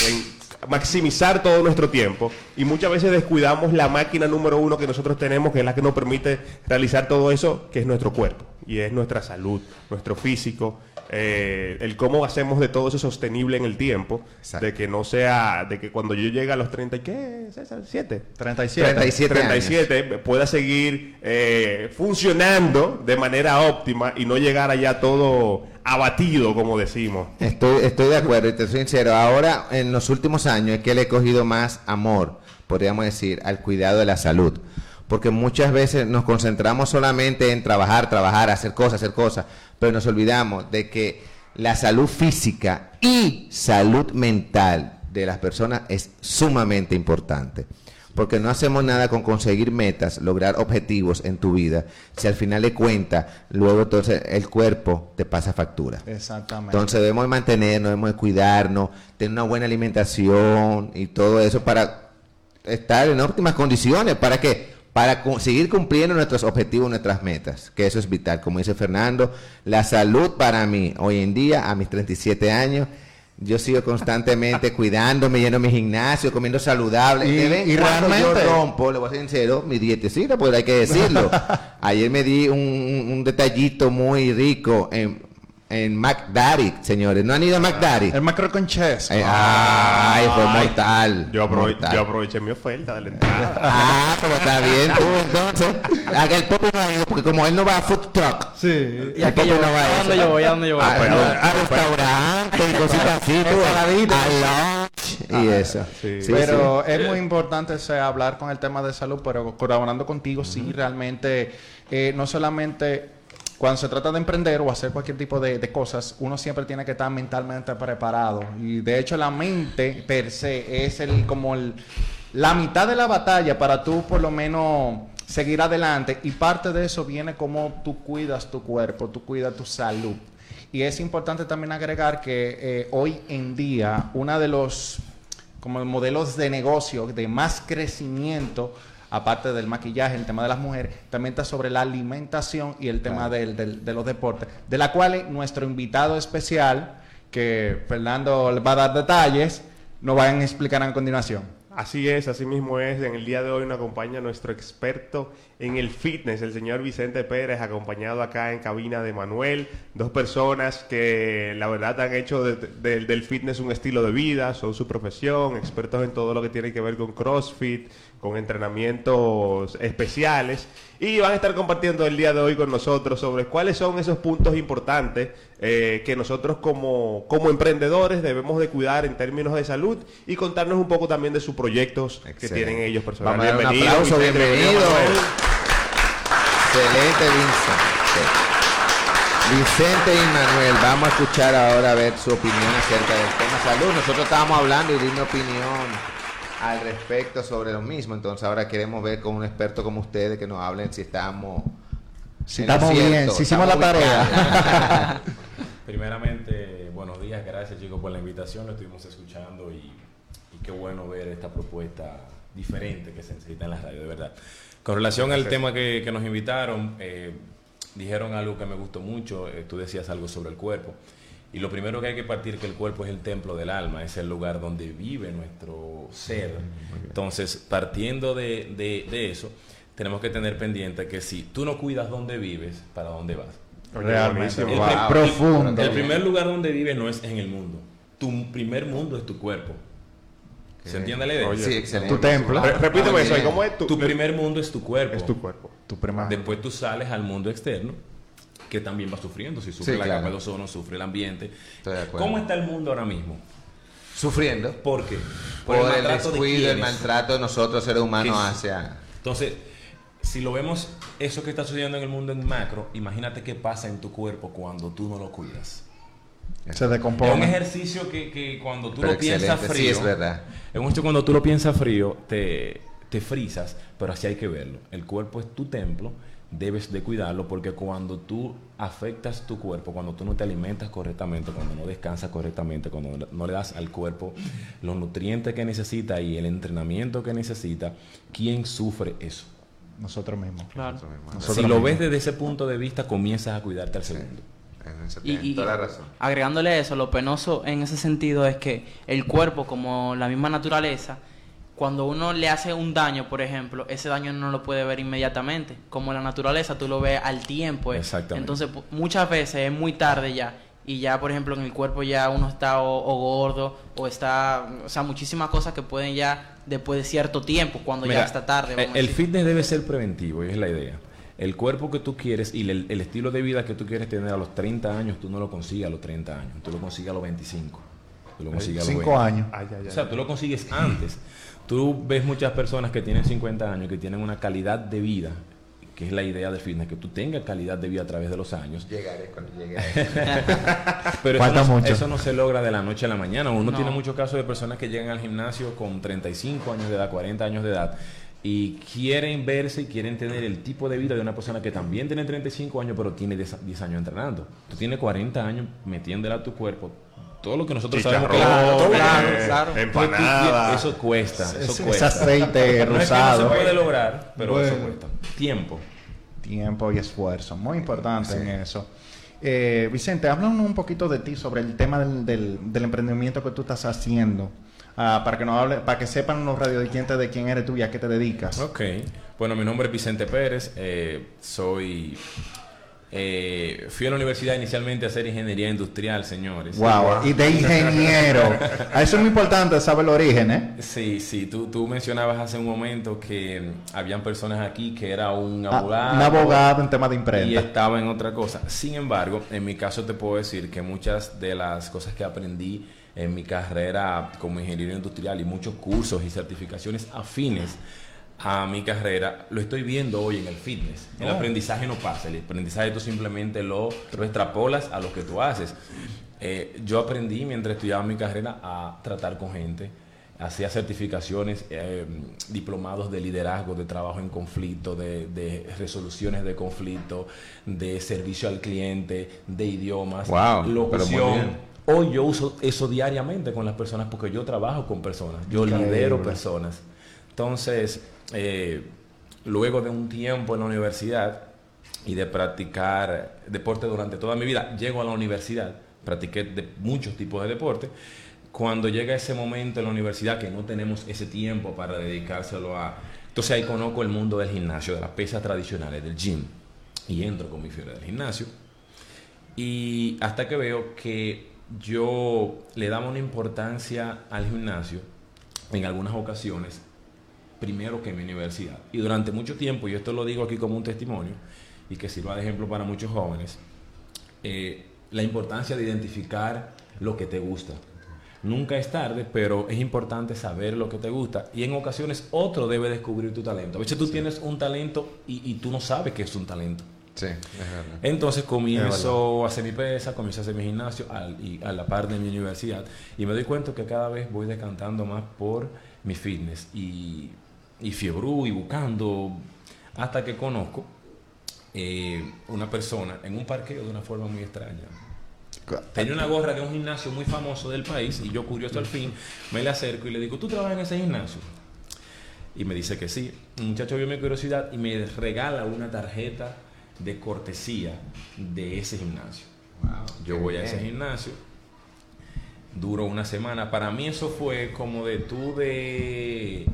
maximizar todo nuestro tiempo y muchas veces descuidamos la máquina número uno que nosotros tenemos, que es la que nos permite realizar todo eso, que es nuestro cuerpo y es nuestra salud, nuestro físico, eh, el cómo hacemos de todo eso sostenible en el tiempo, Exacto. de que no sea, de que cuando yo llegue a los 30 y qué, César, 7. 37. 37 años. 37 pueda seguir eh, funcionando de manera óptima y no llegar allá todo abatido, como decimos. Estoy, estoy de acuerdo y te soy sincero. Ahora, en los últimos años, es que le he cogido más amor, podríamos decir, al cuidado de la salud. Porque muchas veces nos concentramos solamente en trabajar, trabajar, hacer cosas, hacer cosas, pero nos olvidamos de que la salud física y salud mental de las personas es sumamente importante. Porque no hacemos nada con conseguir metas, lograr objetivos en tu vida, si al final de cuentas, luego entonces el cuerpo te pasa factura. Exactamente. Entonces debemos de mantenernos, debemos de cuidarnos, tener una buena alimentación y todo eso para estar en óptimas condiciones. ¿Para qué? Para seguir cumpliendo nuestros objetivos, nuestras metas, que eso es vital. Como dice Fernando, la salud para mí, hoy en día, a mis 37 años, yo sigo constantemente cuidándome, yendo a mi gimnasio, comiendo saludable. Y- en y realmente- yo rompo, le voy a ser sincero, mi dietecita, pues hay que decirlo. Ayer me di un- un detallito muy rico en, en McDaddy, señores. ¿No han ido a McDaddy? El macro con chess. Eh, ay, fue mortal. Yo, aprove- mortal. yo aproveché mi oferta de la entrada. Ah, pero está bien tú, entonces. Haga el Popi no ha ido, porque como él no va a food truck. Sí. ¿Y a yo no va ¿A eso. dónde yo voy? ¿A dónde yo voy? A, pero- a restaurantes y cositas así, tú, a lunch y eso. sí. Sí, pero es muy importante o sea, hablar con el tema de salud, pero colaborando contigo, sí, realmente, eh, no solamente cuando se trata de emprender o hacer cualquier tipo de, cosas, uno siempre tiene que estar mentalmente preparado. Y de hecho la mente per se es el como el, la mitad de la batalla para tú por lo menos seguir adelante. Y parte de eso viene como tú cuidas tu cuerpo, tú cuidas tu salud. Y es importante también agregar que eh, hoy en día uno de los como modelos de negocio de más crecimiento, aparte del maquillaje, el tema de las mujeres, también está sobre la alimentación y el tema del- del- de los deportes, de la cual nuestro invitado especial, que Fernando le va a dar detalles, nos van a explicar a continuación. Así es, así mismo es. En el día de hoy nos acompaña nuestro experto en el fitness, el señor Vicente Pérez, acompañado acá en cabina de Manuel. Dos personas que la verdad han hecho de- de- del fitness un estilo de vida, son su profesión, expertos en todo lo que tiene que ver con CrossFit, con entrenamientos especiales. Y van a estar compartiendo el día de hoy con nosotros sobre cuáles son esos puntos importantes eh, que nosotros como, como emprendedores debemos de cuidar en términos de salud y contarnos un poco también de sus proyectos que tienen ellos Vamos a personalmente. dar un aplauso, bienvenido. Excelente, Vincent. Vicente y Manuel, vamos a escuchar ahora a ver su opinión acerca del tema salud. Nosotros estábamos hablando y di mi opinión al respecto sobre lo mismo. Entonces ahora queremos ver con un experto como ustedes que nos hablen si estamos... Si estamos bien, si hicimos estamos la tarea. Primeramente, buenos días, gracias chicos por la invitación, lo estuvimos escuchando y, y qué bueno ver esta propuesta diferente que se necesita en la radio, de verdad. Con relación al tema que, que nos invitaron, eh, dijeron algo que me gustó mucho, eh, tú decías algo sobre el cuerpo. Y lo primero que hay que partir que el cuerpo es el templo del alma, es el lugar donde vive nuestro ser. Entonces, partiendo de, de- de eso, tenemos que tener pendiente que si tú no cuidas dónde vives, ¿para dónde vas? Realmente. El, Wow. Profundo. el primer lugar donde vives no es en el mundo. Tu primer mundo es tu cuerpo. ¿Se entiende la idea? Oye. Sí, excelente. Tu templo. Re- repíteme Muy eso, ¿y bien. cómo es tu, Tu primer mundo es tu cuerpo. es tu cuerpo? Tu. Después tú sales al mundo externo, que también va sufriendo. Si sufre Sí, la claro. capa de ozono, sufre el ambiente. Estoy de acuerdo. ¿Cómo está el mundo ahora mismo? Sufriendo ¿Por qué? por, el, maltrato de descuido, el maltrato de nosotros seres humanos hacia... Entonces, si lo vemos, eso que está sucediendo en el mundo en macro, imagínate qué pasa en tu cuerpo cuando tú no lo cuidas. Se Es un decompone. ejercicio que, que cuando tú Pero lo piensas frío. sí, es verdad. Es un hecho cuando tú lo piensas frío, te, te frizas, pero así hay que verlo. El cuerpo es tu templo, debes de cuidarlo porque cuando tú afectas tu cuerpo, cuando tú no te alimentas correctamente, cuando no descansas correctamente, cuando no le das al cuerpo los nutrientes que necesita y el entrenamiento que necesita, ¿quién sufre eso? Nosotros mismos. Claro. Nosotros si lo mismos. ves desde ese punto de vista, comienzas a cuidarte al segundo. En ese- Y, tienes y toda la razón. agregándole eso, lo penoso en ese sentido es que el cuerpo, como la misma naturaleza, cuando uno le hace un daño, por ejemplo, ese daño no lo puede ver inmediatamente. Como la naturaleza, tú lo ves al tiempo. eh. Exactamente. Entonces, muchas veces es muy tarde ya. Y ya, por ejemplo, en el cuerpo ya uno está o, o gordo o está... O sea, muchísimas cosas que pueden ya después de cierto tiempo, cuando Mira, ya está tarde. eh, vamos el decir. fitness debe ser preventivo, es la idea. El cuerpo que tú quieres y el, el estilo de vida que tú quieres tener a los 30 años, tú no lo consigues a los 30 años, tú lo consigues a los 25. Tú lo consigues a los Cinco 20. años. Ay, ay, ay. O sea, tú lo consigues antes. Tú ves muchas personas que tienen 50 años, que tienen una calidad de vida, que es la idea del fitness, que tú tengas calidad de vida a través de los años. Llegaré cuando llegue. Pero Falta eso no, mucho. eso no se logra de la noche a la mañana. Uno No. tiene muchos casos de personas que llegan al gimnasio con 35 años de edad, 40 años de edad, y quieren verse y quieren tener el tipo de vida de una persona que también tiene 35 años, pero tiene 10, 10 años entrenando. Tú tienes 40 años metiéndole a tu cuerpo todo lo que nosotros sabemos que Claro, eh, claro. empanada. Eso cuesta, eso cuesta. ese aceite No es que no rosado. se puede lograr, pero eso cuesta. Tiempo. Tiempo y esfuerzo. Muy importante en eso. Eh, Vicente, háblanos un poquito de ti sobre el tema del, del- del emprendimiento que tú estás haciendo. Ah, para que nos hable, para que sepan los radiodientes de quién eres tú y a qué te dedicas. Ok. Bueno, mi nombre es Vicente Pérez. eh, soy. Eh, fui a la universidad inicialmente a hacer ingeniería industrial, señores. Wow, y de ingeniero. Eso es muy importante saber el origen, ¿eh? Sí, sí. Tú, tú mencionabas hace un momento que habían personas aquí que era un Ah, abogado. un abogado en tema de y imprenta. estaba en otra cosa. Sin embargo, en mi caso te puedo decir que muchas de las cosas que aprendí en mi carrera como ingeniero industrial y muchos cursos y certificaciones afines a mi carrera, lo estoy viendo hoy en el fitness. El Oh. aprendizaje no pasa, el aprendizaje tú simplemente lo, lo extrapolas a lo que tú haces. Eh, yo aprendí mientras estudiaba mi carrera a tratar con gente, hacía certificaciones, eh, diplomados de liderazgo, de trabajo en conflicto, de, de resoluciones de conflicto, de servicio al cliente, de idiomas, Wow, locución. Hoy yo uso eso diariamente con las personas porque yo trabajo con personas, yo lidero personas. Entonces, eh, luego de un tiempo en la universidad y de practicar deporte durante toda mi vida, llego a la universidad, practiqué de muchos tipos de deporte. Cuando llega ese momento en la universidad que no tenemos ese tiempo para dedicárselo a... Entonces ahí conozco el mundo del gimnasio, de las pesas tradicionales, del gym. Y entro con mi fiebre del gimnasio. Y hasta que veo que yo le daba una importancia al gimnasio en algunas ocasiones, primero que mi universidad. Y durante mucho tiempo, y esto lo digo aquí como un testimonio, y que sirva de ejemplo para muchos jóvenes, eh, la importancia de identificar lo que te gusta. Nunca es tarde, pero es importante saber lo que te gusta. Y en ocasiones otro debe descubrir tu talento. A veces tú tienes un talento y, y tú no sabes que es un talento. Sí, es verdad. Entonces comienzo a hacer mi pesa, comienzo a hacer mi gimnasio al- y a la par de mi universidad y me doy cuenta que cada vez voy decantando más por mi fitness y, y fiebrú y buscando hasta que conozco eh, una persona en un parqueo de una forma muy extraña. Tenía una gorra de un gimnasio muy famoso del país y yo curioso al fin me le acerco y le digo, ¿tú trabajas en ese gimnasio? Y me dice que sí. Un muchacho vio mi curiosidad y me regala una tarjeta de cortesía de ese gimnasio. yo voy a ese gimnasio, duró una semana. Para mí eso fue como de tú de,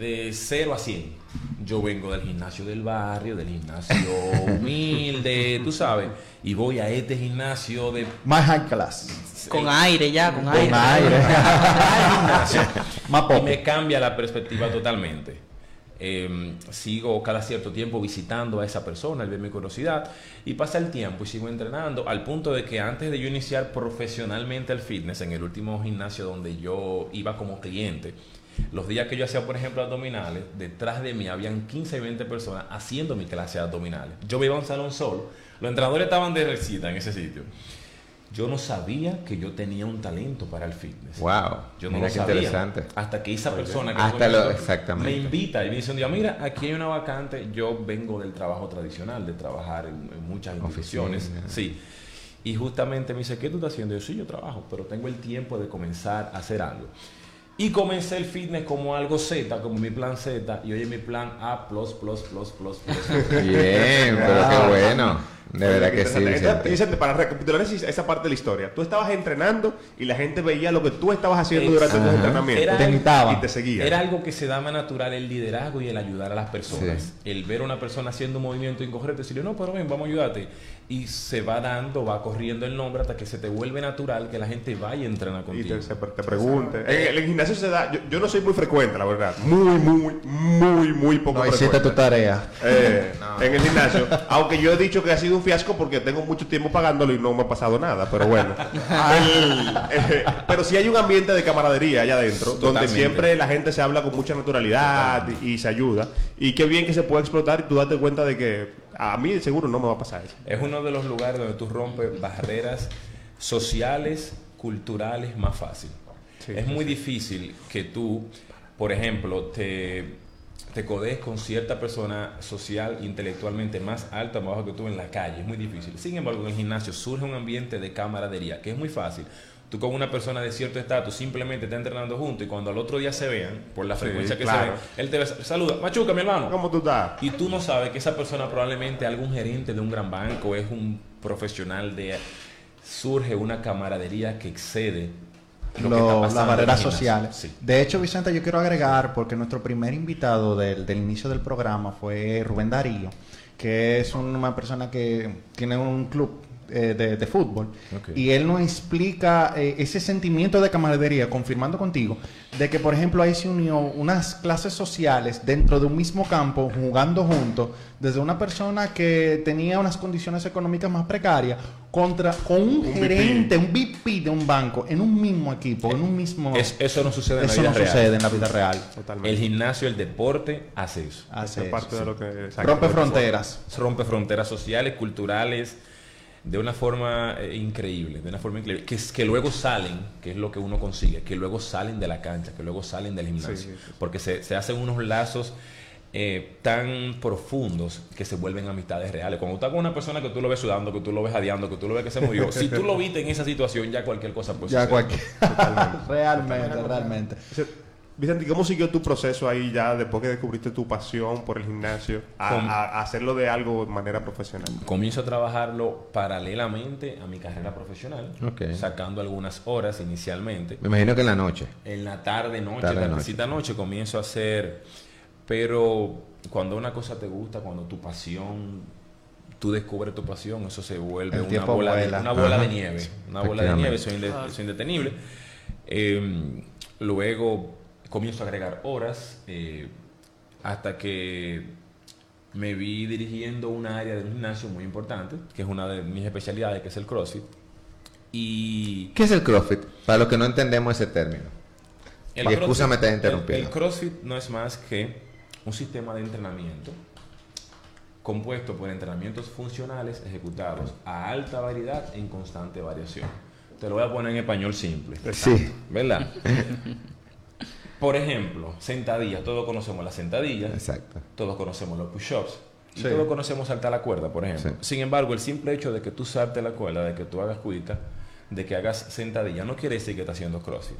de 0 a 100. Yo vengo del gimnasio del barrio, del gimnasio humilde, tú sabes, y voy a este gimnasio de Más high class. Con aire ya, con, Con aire. aire. Más y me cambia la perspectiva totalmente. Eh, sigo cada cierto tiempo visitando a esa persona, él ve mi curiosidad y pasa el tiempo y sigo entrenando al punto de que antes de yo iniciar profesionalmente el fitness en el último gimnasio donde yo iba como cliente, los días que yo hacía, por ejemplo, abdominales, detrás de mí habían 15 y 20 personas haciendo mi clase de abdominales. Yo me iba a un salón solo, los entrenadores estaban de recita en ese sitio. Yo no sabía que yo tenía un talento para el fitness. Wow. Yo no Mira lo qué sabía. interesante. Hasta que esa persona que Hasta yo lo- conozco exactamente. me invita y me dice un día, mira, aquí hay una vacante. Yo vengo del trabajo tradicional, de trabajar en, en muchas instituciones. Oficina. Sí. Y justamente me dice, ¿qué tú estás haciendo? Yo, sí, yo trabajo, pero tengo el tiempo de comenzar a hacer algo. Y comencé el fitness como algo Z, como mi plan Z, y hoy es mi plan A+++++++. Bien, pero qué bueno. De verdad que sí, Vicente. Vicente, para recapitular esa, parte de la historia, tú estabas entrenando y la gente veía lo que tú estabas haciendo durante tus entrenamientos Era Te y te seguían. Era algo que se daba natural el liderazgo y el ayudar a las personas. Sí. El ver a una persona haciendo un movimiento incorrecto y decirle, no, pero ven, vamos a ayudarte. Y se va dando, va corriendo el nombre hasta que se te vuelve natural que la gente vaya a entrenar y contigo. te, se- te pregunte. En el, el gimnasio se da, yo, yo no soy muy frecuente, la verdad. Muy, muy, muy, muy poco No hiciste frecuente. tu tarea. Eh, en el gimnasio. Aunque yo he dicho que ha sido un fiasco porque tengo mucho tiempo pagándolo y no me ha pasado nada, pero bueno. El- eh, pero sí hay un ambiente de camaradería allá adentro, donde siempre la gente se habla con mucha naturalidad y, y se ayuda. Y qué bien que se puede explotar y tú date cuenta de que a mí seguro no me va a pasar eso. Es uno de los lugares donde tú rompes barreras sociales, culturales más fácil. Sí, es sí, muy difícil que tú, por ejemplo, te, te codees con cierta persona social, intelectualmente más alta, más bajo que tú en la calle. Es muy difícil. Sin embargo, en el gimnasio surge un ambiente de camaradería, que es muy fácil. Tú con una persona de cierto estatus simplemente está entrenando juntos y cuando al otro día se vean, por la Sí, frecuencia que claro. se ven, él te saluda, machuca mi hermano. ¿Cómo tú estás? Y tú no sabes que esa persona probablemente algún gerente de un gran banco, es un profesional de... Surge una camaradería que excede lo las barreras sociales. Sí. De hecho, Vicente, yo quiero agregar, porque nuestro primer invitado del, del inicio del programa fue Rubén Darío, que es una persona que tiene un club eh, de, de fútbol. Y él nos explica eh, ese sentimiento de camaradería, confirmando contigo, de que, por ejemplo, ahí se unió unas clases sociales dentro de un mismo campo, jugando juntos, desde una persona que tenía unas condiciones económicas más precarias, contra con un, Un gerente, un VP de un banco, en un mismo equipo, en un mismo... Es- eso no sucede en la Eso vida no real. sucede en la vida real. Totalmente. El gimnasio, el deporte, hace eso. Hace eso, parte de sí. lo que Rompe fronteras. Rompe fronteras sociales, culturales, de una forma eh, increíble, de una forma increíble. Que, es- que luego salen, que es lo que uno consigue, que luego salen de la cancha, que luego salen del gimnasio. Sí, sí, sí. Porque se, se hacen unos lazos eh, tan profundos que se vuelven amistades reales. Cuando estás con una persona que tú lo ves sudando, que tú lo ves jadeando, que tú lo ves que se murió, si tú lo viste en esa situación, ya cualquier cosa puede Ya suceder. cualquier... realmente, realmente. Vicente, ¿cómo siguió tu proceso ahí ya después que descubriste tu pasión por el gimnasio a, Con- a- a hacerlo de algo de manera profesional? Comienzo a trabajarlo paralelamente a mi carrera profesional, sacando algunas horas inicialmente. Me imagino que en la noche. En la tarde, noche, Tarde, tardecita noche. comienzo a hacer. Pero cuando una cosa te gusta, cuando tu pasión, tú descubres tu pasión, eso se vuelve El una bola, de, una bola de nieve. Una bola de nieve, eso es, inde- eso es indetenible. Eh, luego comienzo a agregar horas eh, hasta que me vi dirigiendo una área del gimnasio muy importante, que es una de mis especialidades, que es el CrossFit. Y ¿Qué es el CrossFit? Para los que no entendemos ese término. El Y excúsame, te he el-. El, CrossFit no es más que un sistema de entrenamiento compuesto por entrenamientos funcionales ejecutados a alta variedad en constante variación. Te lo voy a poner en español simple. Sí. ¿Verdad? Por ejemplo, sentadillas. Todos conocemos las sentadillas. Exacto. Todos conocemos los push-ups. Y Sí. todos conocemos saltar la cuerda, por ejemplo. Sí. Sin embargo, el simple hecho de que tú saltes la cuerda, de que tú hagas cuita, de que hagas sentadilla, no quiere decir que estás haciendo crossfit.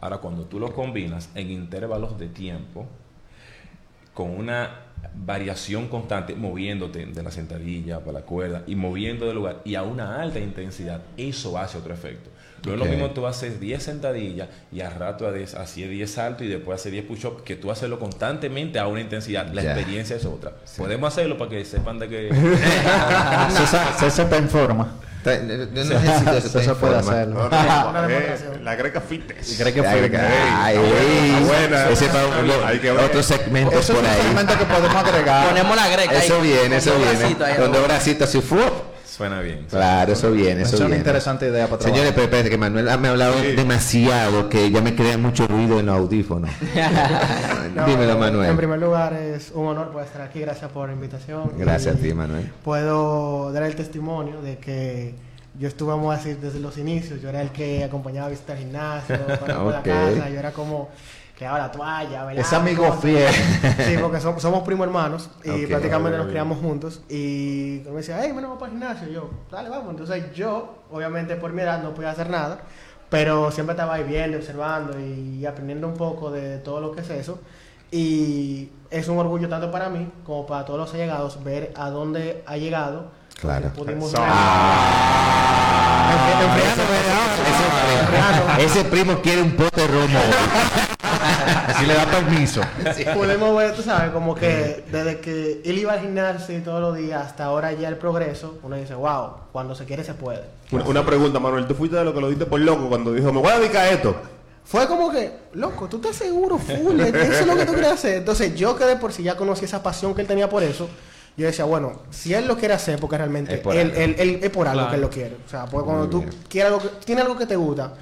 Ahora, cuando tú lo combinas en intervalos de tiempo, con una variación constante, moviéndote de la sentadilla para la cuerda y moviendo de lugar y a una alta intensidad, eso hace otro efecto. No es lo mismo tú haces 10 sentadillas y al rato haces así 10 saltos y después haces 10 push-ups, que tú hacerlo constantemente a una intensidad. La Ya. experiencia es otra. Podemos hacerlo para que sepan de que... César, César está en forma. Yo no necesito eso. Estoy puede hacerlo. No, eh, la greca fitness. Cree que Ay, fue. buena. Ese para un- Hay que ver. otro segmento Eso es por un ahí. segmento que podemos agregar. Ponemos la greca. Eso viene, eso viene. Con dos bracitos así, ¡fu! Suena bien. Claro, eso viene, eso Es una interesante idea para trabajar. Señores, pero espérate, que Manuel me ha hablado demasiado, que ya me crea mucho ruido en los audífonos. No, Dímelo, En Manuel. primer lugar, es un honor poder estar aquí. Gracias por la invitación. Gracias a ti, Manuel. Puedo dar el testimonio de que yo estuve, vamos a decir, desde los inicios. Yo era el que acompañaba a visitar el gimnasio, cuando Ok. la casa. Yo era como que daba la toalla, ¿verdad? Es amigo fiel. Sí, porque somos, somos primos hermanos y Ok. prácticamente nos criamos juntos. Y me decía, hey, bueno, vamos para el gimnasio. Y yo, dale, vamos. Entonces yo, obviamente por mi edad, no podía hacer nada. Pero siempre estaba ahí viendo, observando y aprendiendo un poco de todo lo que es eso. Y es un orgullo tanto para mí como para todos los allegados ver a dónde ha llegado. Claro. Pudimos. Enfriando. Ese, primo quiere un pote de romo. Si le da permiso. Pudimos ver, tú sabes, como que desde que él iba al gimnasio todos los días hasta ahora ya el progreso, uno dice, wow, cuando se quiere se puede. Una, una pregunta, Manuel. ¿Tú fuiste de lo que lo diste por loco cuando dijo, me voy a dedicar a esto? Fue como que, loco, tú estás seguro, full, eso es lo que tú quieres hacer. Entonces yo que de por sí ya conocí esa pasión que él tenía por eso, yo decía, bueno, si él lo quiere hacer, porque realmente Es por él, algo. él- él- es por algo Claro. que él lo quiere. O sea, porque cuando Muy tú quieres algo que, tienes algo que te gusta,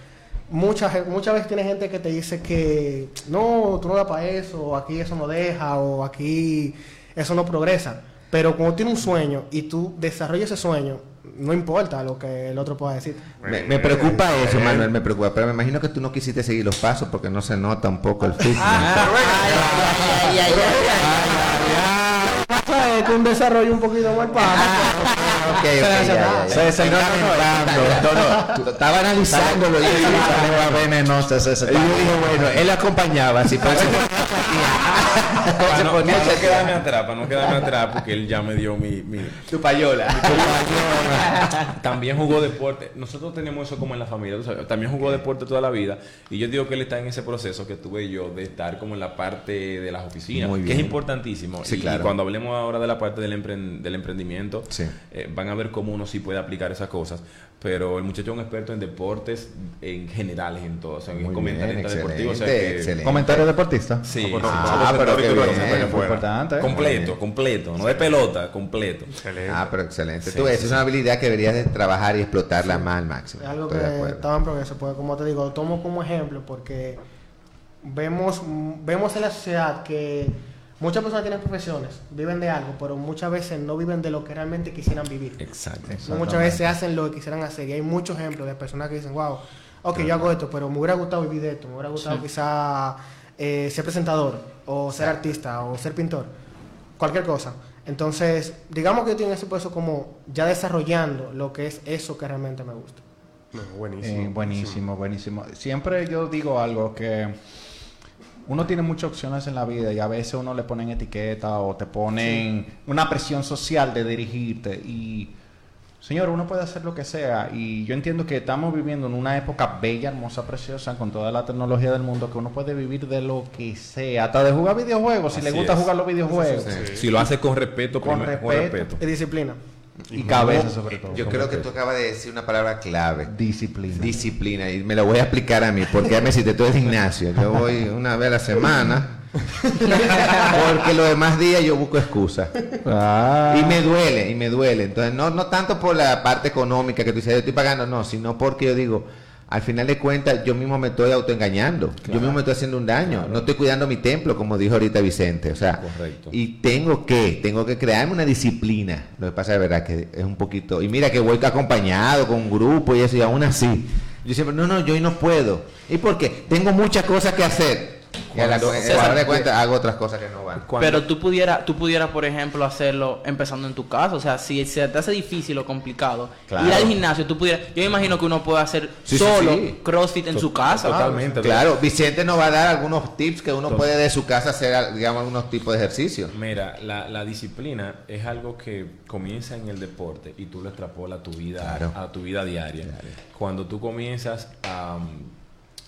muchas muchas veces tiene gente que te dice que no, tú no das para eso, o aquí eso no deja, o aquí eso no progresa. Pero cuando tienes un sueño y tú desarrollas ese sueño, no importa lo que el otro pueda decir. Me, me preocupa eso, Manuel, me preocupa. Pero me imagino que tú no quisiste seguir los pasos porque no se nota un poco el fitness. Ay, ay, ay, ay, ay, Pasa es que un desarrollo un poquito más para. Ok. Se. No, no, estaba analizándolo y yo dije, bueno, él acompañaba, así pero se no, ponía para no a chequear. quedarme atrás, para no quedarme atrás, porque él ya me dio mi, mi, tu payola. También jugó deporte. Nosotros tenemos eso como en la familia. tú sabes, También jugó deporte toda la vida. Y yo digo que él está en ese proceso que tuve yo de estar como en la parte de las oficinas. Muy Que es importantísimo. Sí, y, claro. y cuando hablemos ahora de la parte del, empren- del emprendimiento, Sí. eh, van a ver cómo uno sí puede aplicar esas cosas. Pero el muchacho es un experto en deportes en generales, en todo. O sea, en Muy comentarista bien, deportivo. O sea, que-. Comentario deportista. Sí, Ah, sí. pero qué bien. Muy importante. ¿eh? completo, completo. No de pelota, completo. Ah, pero excelente. Sí, Tú ves, sí, es una habilidad que deberías de trabajar y explotarla más al máximo. Es algo Estoy que estaba en progreso, porque como te digo, lo tomo como ejemplo porque vemos, vemos en la sociedad que muchas personas tienen profesiones, viven de algo, pero muchas veces no viven de lo que realmente quisieran vivir. Exacto. Muchas veces hacen lo que quisieran hacer y hay muchos ejemplos de personas que dicen, wow, ok, yo hago esto, pero me hubiera gustado vivir de esto, me hubiera gustado quizá eh, ser presentador o ser artista o ser pintor, cualquier cosa. Entonces, digamos que yo estoy en ese proceso como ya desarrollando lo que es eso que realmente me gusta. No, buenísimo. Eh, buenísimo, buenísimo. Siempre yo digo algo que uno tiene muchas opciones en la vida y a veces uno le ponen etiqueta o te ponen una presión social de dirigirte y señor, uno puede hacer lo que sea y yo entiendo que estamos viviendo en una época bella, hermosa, preciosa con toda la tecnología del mundo que uno puede vivir de lo que sea, hasta de jugar videojuegos, si le gusta es. jugar los videojuegos Si lo hace con respeto, Con primero, con respeto. respeto. Es disciplina. Y cabeza sobre todo. Yo creo que tú acabas de decir una palabra clave. disciplina. Disciplina. Y me lo voy a aplicar a mí, porque ya me hiciste todo el gimnasio. Yo voy una vez a la semana. Porque los demás días yo busco excusas. Ah. Y me duele, y me duele. Entonces, no, no tanto por la parte económica que tú dices, yo estoy pagando, no, sino porque yo digo, al final de cuentas, yo mismo me estoy autoengañando. Yo mismo me estoy haciendo un daño. No estoy cuidando mi templo, como dijo ahorita Vicente. O sea, Correcto. y tengo que, tengo que crearme una disciplina. Lo que pasa es verdad que es un poquito. Y mira que voy acompañado con un grupo y eso, y aún así. Yo siempre, no, no, yo hoy no puedo. ¿Y por qué? Tengo muchas cosas que hacer. La, Cuando- la de cuenta hago otras cosas que no van. Cuando- Pero tú pudieras, tú pudieras, por ejemplo, hacerlo empezando en tu casa. O sea, si se te hace difícil o complicado Claro. ir al gimnasio, tú pudieras. Yo me imagino que uno puede hacer Sí, solo sí. CrossFit en su casa. Totalmente. Claro, Vicente nos va a dar algunos tips que uno puede de su casa hacer, digamos, algunos tipos de ejercicios. Mira, la, la disciplina es algo que comienza en el deporte y tú lo extrapolas a tu vida, Claro. a tu vida diaria. Cuando tú comienzas a um,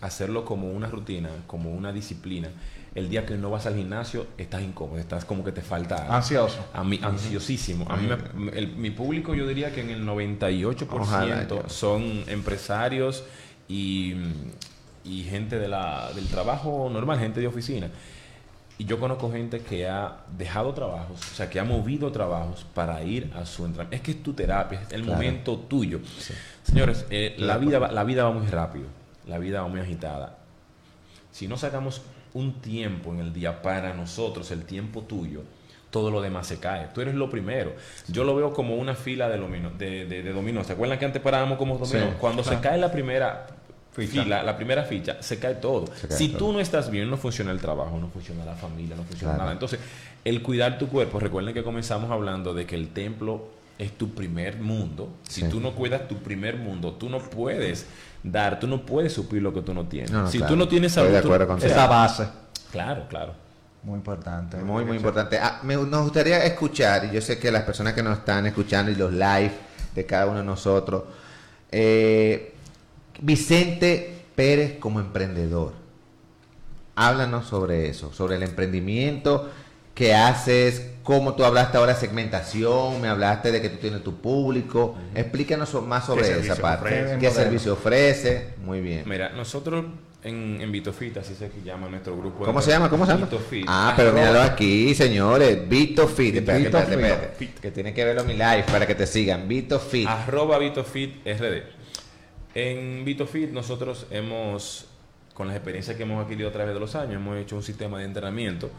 hacerlo como una rutina, como una disciplina, el día que no vas al gimnasio estás incómodo, estás como que te falta algo. Ansioso. A mí, ansiosísimo. A mí me- el- mi público yo diría que en el 98% Ojalá, son empresarios y, y gente de la, del trabajo normal, gente de oficina. Y yo conozco gente que ha dejado trabajos, o sea, que ha movido trabajos para ir a su entrenamiento. Es que es tu terapia, es el Claro. momento tuyo. Señores, eh, la, vida va, la vida va muy rápido, la vida va muy agitada. Si no sacamos un tiempo en el día para nosotros, el tiempo tuyo, todo lo demás se cae. Tú eres lo primero. Yo lo veo como una fila de, domino, de, de, de dominó. ¿Se acuerdan que antes parábamos como dominó? Sí. Cuando se cae la primera fila, la primera ficha, se cae todo. Se cae si todo. tú no estás bien, no funciona el trabajo, no funciona la familia, no funciona Claro. nada. Entonces, el cuidar tu cuerpo, recuerden que comenzamos hablando de que el templo es tu primer mundo. Si Sí. tú no cuidas tu primer mundo, tú no puedes dar, tú no puedes suplir lo que tú no tienes. No, no, si claro. tú no tienes Estoy tú-. Esa base. Claro, claro. Muy importante. Muy, muy importante. Ah, me- nos gustaría escuchar, y yo sé que las personas que nos están escuchando y los live de cada uno de nosotros, eh, Vicente Pérez como emprendedor. Háblanos sobre eso, sobre el emprendimiento que haces, cómo tú hablaste ahora de segmentación, me hablaste de que tú tienes tu público. Explícanos so- más sobre esa parte. ofrece? ¿Qué servicio ofrece? Muy bien. Mira, nosotros en, en Vitofit, así se llama nuestro grupo. de ¿Cómo se llama? ¿Cómo se llama? Vitofit. Ah, pero míralo aquí, señores. Vito Fit. Espérate, Vito espérate, Fit. espérate. Que tienen que verlo en mi live para que te sigan. Vito Fit. Arroba Vitofit RD. En Vitofit nosotros hemos, con las experiencias que hemos adquirido a través de los años, hemos hecho un sistema de entrenamiento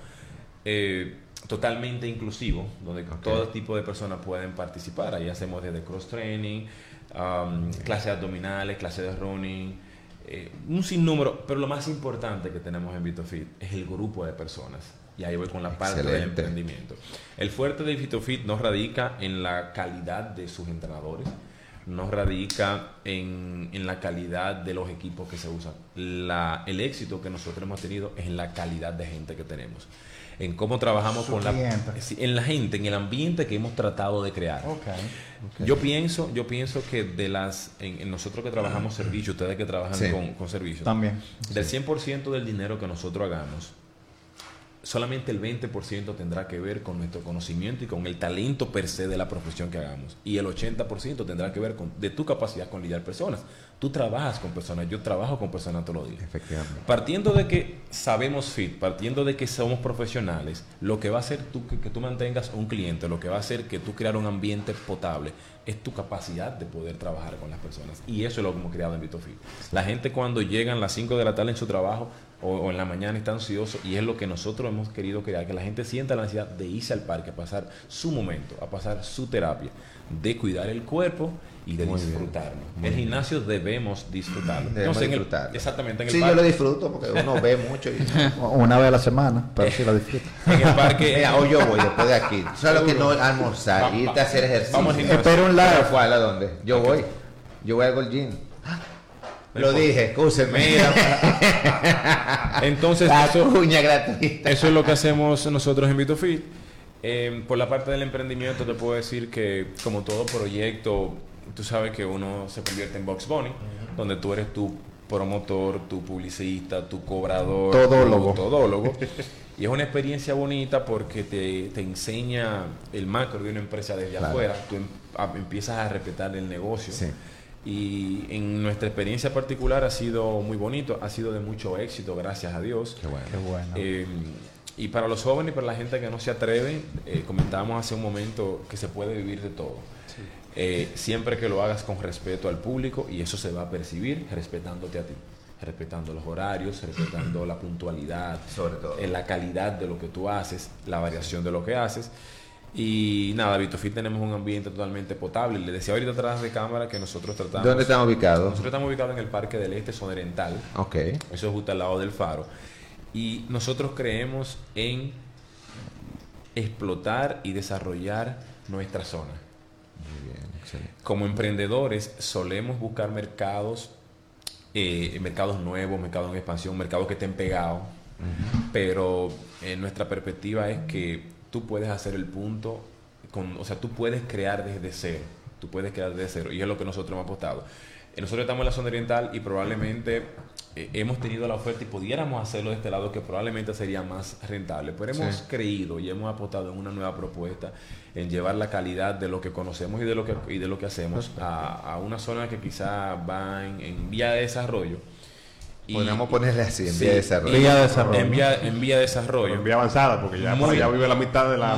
eh, totalmente inclusivo, donde todo tipo de personas pueden participar. Ahí hacemos desde cross training, um, clases abdominales, clases de running, eh, un sinnúmero, pero lo más importante que tenemos en Vitofit es el grupo de personas. Y ahí voy con la parte del emprendimiento. El fuerte de Vitofit no radica en la calidad de sus entrenadores, no radica en, en la calidad de los equipos que se usan. La- el éxito que nosotros hemos tenido es en la calidad de gente que tenemos. En cómo trabajamos Su con la, cliente. sí, en la gente, en el ambiente que hemos tratado de crear. Yo pienso, yo pienso que de las, en, en nosotros que trabajamos servicio, ustedes que trabajan Sí. con, con servicios, También. del 100% del dinero que nosotros hagamos, solamente el 20% tendrá que ver con nuestro conocimiento y con el talento per se de la profesión que hagamos. Y el 80% tendrá que ver con de tu capacidad con lidiar personas. Tú trabajas con personas, yo trabajo con personas todos los días. Efectivamente. Partiendo de que sabemos fit, partiendo de que somos profesionales, lo que va a hacer tú, que, que tú mantengas un cliente, lo que va a hacer que tú crear un ambiente potable, es tu capacidad de poder trabajar con las personas. Y eso es lo que hemos creado en VitoFit. La gente cuando llegan a las 5 de la tarde en su trabajo o, o en la mañana está ansioso y es lo que nosotros hemos querido crear, que la gente sienta la necesidad de irse al parque, a pasar su momento, a pasar su terapia, de cuidar el cuerpo y de Muy bien. disfrutarlo. el gimnasio debemos disfrutarlo. Debemos Entonces, en el- exactamente, en el Sí, parque. yo lo disfruto porque uno ve mucho. Y... Una vez a la semana, pero sí la disfruto. En el parque. Mira, hoy yo voy después de aquí. Solo que no almorzar, Va- irte a hacer ejercicio. vamos. Espera un live. ¿Pero ¿Cuál? ¿A dónde? Yo voy. Yo voy al Gold Gym. Lo dije, escúcheme. Mira. Entonces, La eso, cuña gratuita. eso es lo que hacemos nosotros en Vitofit. Eh, por la parte del emprendimiento, te puedo decir que, como todo proyecto, tú sabes que uno se convierte en Box Bunny, donde tú eres tu promotor, tu publicista, tu cobrador, Todólogo. tu todólogo. Y es una experiencia bonita porque te, te enseña el macro de una empresa desde Claro. afuera. Tú em- a- empiezas a respetar el negocio. Sí. Y en nuestra experiencia particular ha sido muy bonito, ha sido de mucho éxito, gracias a Dios. Qué bueno. Qué bueno. Eh, y para los jóvenes y para la gente que no se atreve, eh, comentábamos hace un momento que se puede vivir de todo. Eh, siempre que lo hagas con respeto al público y eso se va a percibir respetándote a ti, respetando los horarios, respetando la puntualidad, Sobre todo. eh, la calidad de lo que tú haces, la variación de lo que haces. Y nada, Vitofit tenemos un ambiente totalmente potable. Le decía ahorita atrás de cámara que nosotros tratamos... ¿Dónde están ubicados? Nosotros estamos ubicados en el Parque del Este, zona oriental. Ok. Eso es justo al lado del faro. Y nosotros creemos en explotar y desarrollar nuestra zona. Excelente. Como emprendedores solemos buscar mercados, eh, mercados nuevos, mercados en expansión, mercados que estén pegados, pero eh, nuestra perspectiva es que tú puedes hacer el punto, con, o sea, tú puedes crear desde cero, tú puedes crear desde cero, y es lo que nosotros hemos apostado. Eh, Nosotros estamos en la zona oriental y probablemente eh, hemos tenido la oferta y pudiéramos hacerlo de este lado que probablemente sería más rentable. Pero hemos Sí. creído y hemos apostado en una nueva propuesta en llevar la calidad de lo que conocemos y de lo que, y de lo que hacemos a, a una zona que quizá va en, en vía de desarrollo. Y- Podríamos ponerle así, en Sí, vía de desarrollo. Vía de desarrollo. En vía, en vía de desarrollo. En vía avanzada, porque ya Muy bien. vive la mitad de la.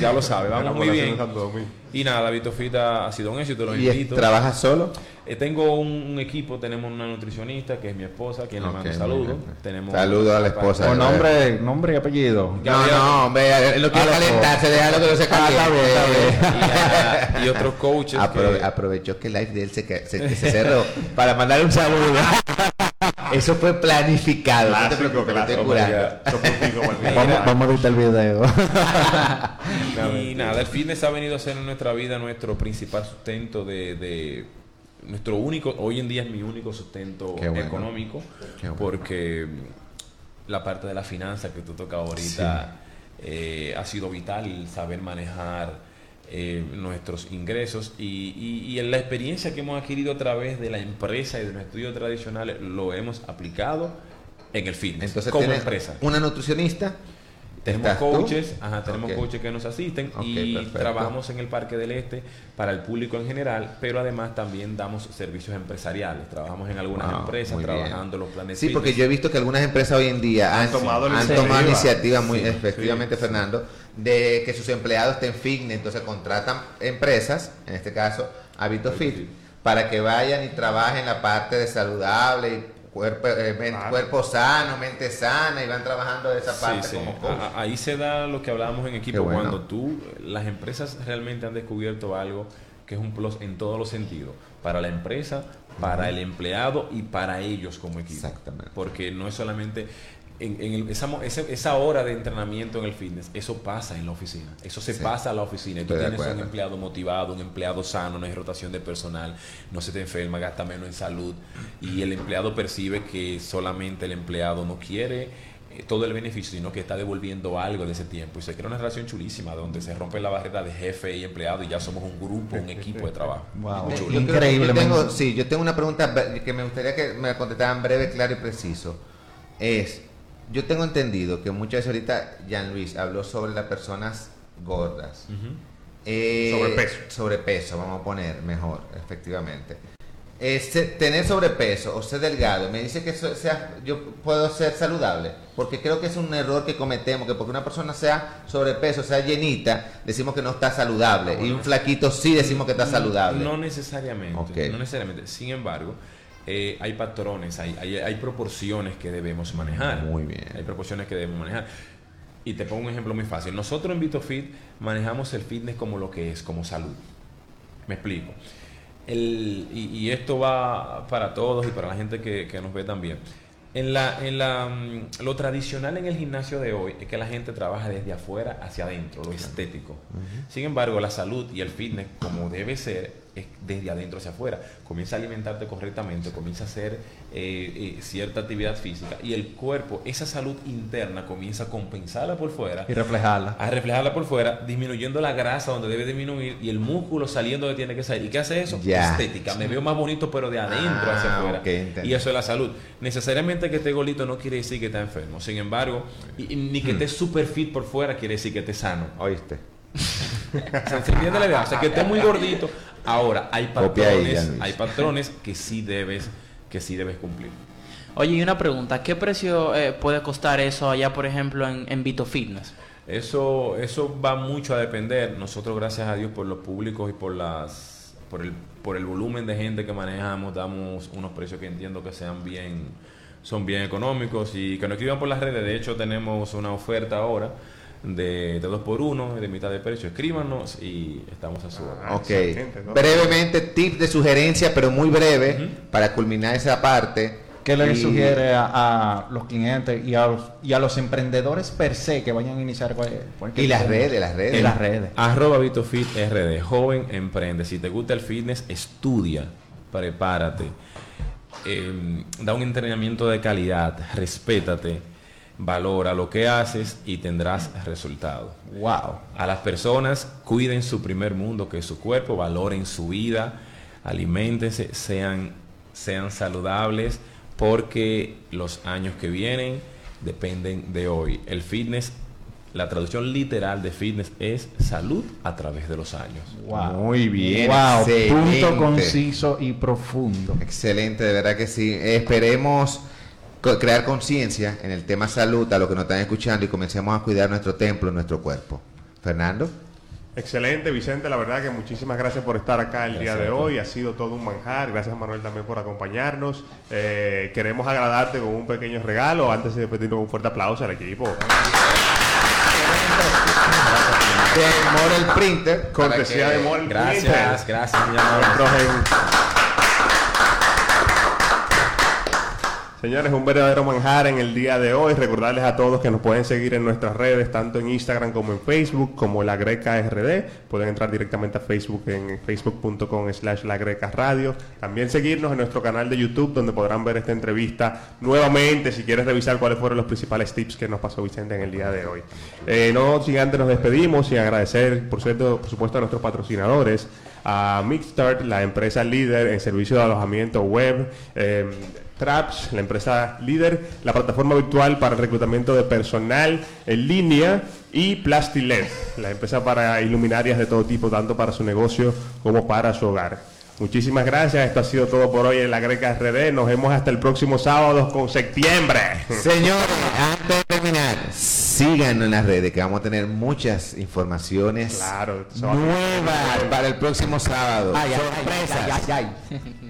Ya lo sabe, la vamos muy bien. Y nada, Vito Fita ha sido un éxito, los ¿Y es- invito. trabajas solo? Eh, tengo un, un equipo, tenemos una nutricionista que es mi esposa, quien le Ok, mando saludos. Tenemos Saludos a la esposa. Con nombre, nombre y apellido. No, no, hombre, él no quiere Ah, calentarse, déjalo que no se caliente. y, y otros coaches. Aprove- que- aprovechó que el live de él se, se- se cerró para mandar un saludo. Eso fue planificado. no te preocupes, contigo, Martín. Vamos, vamos a editar el video. y nada, el fitness ha venido a ser en nuestra vida nuestro principal sustento de, de- nuestro único, hoy en día es mi único sustento bueno. económico, bueno. porque la parte de la finanza que tú tocas ahorita eh, ha sido vital, saber manejar eh, nuestros ingresos y, y- y en la experiencia que hemos adquirido a través de la empresa y de nuestros estudios tradicionales lo hemos aplicado en el fitness Entonces, como empresa. una nutricionista. Tenemos coaches, ajá, tenemos Ok. coaches que nos asisten y perfecto. trabajamos en el Parque del Este para el público en general, pero además también damos servicios empresariales. Trabajamos en algunas Wow, empresas bien. trabajando los planes Sí, porque yo he visto que algunas empresas hoy en día han, tomado han iniciativa. tomado iniciativas muy Sí, efectivamente, sí, Fernando, de que sus empleados estén fitness, entonces contratan empresas, en este caso Habito Fit, Fit. para que vayan y trabajen la parte de saludable y cuerpo, eh, cuerpo sano, mente sana y van trabajando de esa parte sí. como coach. Ahí se da lo que hablábamos en equipo, bueno. cuando tú, las empresas realmente han descubierto algo que es un plus en todos los sentidos, para la empresa, para el empleado y para ellos como equipo. Exactamente. Porque no es solamente en, en el- esa, hora de entrenamiento en el fitness, eso pasa en la oficina, eso se Sí. pasa a la oficina y tú Estoy tienes un empleado motivado, un empleado sano, no hay rotación de personal, no se te enferma, gasta menos en salud y el empleado percibe que solamente el empleado no quiere eh, todo el beneficio, sino que está devolviendo algo de ese tiempo y se crea una relación chulísima donde se rompe la barrera de jefe y empleado y ya somos un grupo, un equipo de trabajo. Wow. Increíble, sí, yo tengo una pregunta que me gustaría que me contestaran breve, claro y preciso. Es, yo tengo entendido que muchas veces ahorita Jean Luis habló sobre las personas gordas. Eh, Sobrepeso. Sobrepeso, vamos a poner mejor, efectivamente. Eh, se- tener sobrepeso o ser delgado, me dice que sea, yo puedo ser saludable, porque creo que es un error que cometemos, que porque una persona sea sobrepeso, sea llenita, decimos que no está saludable, y un flaquito sí decimos que está saludable. No necesariamente. Ok. No necesariamente. Sin embargo, eh, hay patrones, hay, hay, hay proporciones que debemos manejar. Muy bien. Hay proporciones que debemos manejar. Y te pongo un ejemplo muy fácil. Nosotros en VitoFit manejamos el fitness como lo que es, como salud. Me explico. El, y, y esto va para todos y para la gente que, que nos ve también. En la, en la, mm, lo tradicional en el gimnasio de hoy es que la gente trabaja desde afuera hacia adentro, lo estético. Sin embargo, la salud y el fitness, como debe ser, es desde adentro hacia afuera. Comienza a alimentarte correctamente, comienza a hacer eh, eh, cierta actividad física y el cuerpo, esa salud interna, comienza a compensarla por fuera Y reflejarla. a reflejarla por fuera, disminuyendo la grasa donde debe disminuir y el músculo saliendo donde tiene que salir. ¿Y qué hace eso? Estética. Me veo más bonito, pero de adentro Ah, hacia afuera. y eso es la salud. Necesariamente que esté golito no quiere decir que está enfermo. Sin embargo, y- y ni Hmm. que esté super fit por fuera quiere decir que esté sano. ¿Oíste? ¿Se se entiende la idea? O sea, que esté muy gordito. Ahora, hay patrones, hay patrones que sí debes, que sí debes cumplir. Oye, y una pregunta, ¿qué precio eh, puede costar eso allá, por ejemplo, en, en Vito Fitness? Eso, eso va mucho a depender. Nosotros, gracias a Dios, por los públicos y por las, por el, por el volumen de gente que manejamos, damos unos precios que entiendo que sean bien, son bien económicos y que nos escriban por las redes. De hecho, tenemos una oferta ahora de, de dos por uno, de mitad de precio. Escríbanos y estamos a su orden. Ah, Ok. Brevemente, tip de sugerencia, pero muy breve, para culminar esa parte. ¿Qué le Y- sugiere a, a los clientes y a los, y a los emprendedores per se que vayan a iniciar cual- cualquier Y las redes, las redes. Y las redes. Arroba VitoFit RD. Joven, emprende. Si te gusta el fitness, estudia, prepárate. Eh, da un entrenamiento de calidad, respétate, valora lo que haces y tendrás resultados. Wow. A las personas, cuiden su primer mundo, que es su cuerpo, valoren su vida, aliméntense, sean, sean saludables, porque los años que vienen dependen de hoy. El fitness, la traducción literal de fitness es salud a través de los años. Wow. Muy bien, Wow. excelente. Punto conciso y profundo. Excelente, de verdad que sí. Esperemos crear conciencia en el tema salud a los que nos están escuchando y comencemos a cuidar nuestro templo, nuestro cuerpo. Fernando. Excelente, Vicente. La verdad que muchísimas gracias por estar acá el día de Gracias. hoy. Ha sido todo un manjar. Gracias, Manuel, también por acompañarnos. Eh, queremos agradarte con un pequeño regalo. Antes de pedirle un fuerte aplauso al equipo. De Morel Printer. para Cortesía que- de Gracias, gracias, mi amor. Nuestros Señores, un verdadero manjar en el día de hoy. Recordarles a todos que nos pueden seguir en nuestras redes, tanto en Instagram como en Facebook, como La Greca RD. Pueden entrar directamente a Facebook en facebook.com slash La Radio. También seguirnos en nuestro canal de YouTube, donde podrán ver esta entrevista nuevamente, si quieres revisar cuáles fueron los principales tips que nos pasó Vicente en el día de hoy. Eh, no sin antes nos despedimos y agradecer, por, cierto, por supuesto, a nuestros patrocinadores a Mixstart, la empresa líder en servicio de alojamiento web, eh, Traps, la empresa líder, la plataforma virtual para el reclutamiento de personal en línea y Plastilet, la empresa para iluminarias de todo tipo, tanto para su negocio como para su hogar. Muchísimas gracias, esto ha sido todo por hoy en la Greca RD, nos vemos hasta el próximo sábado con septiembre. Señores, antes de terminar, síganos en las redes que vamos a tener muchas informaciones Claro, nuevas para el próximo sábado. Ay, ay, ay, Sorpresas. ay, ay, ay.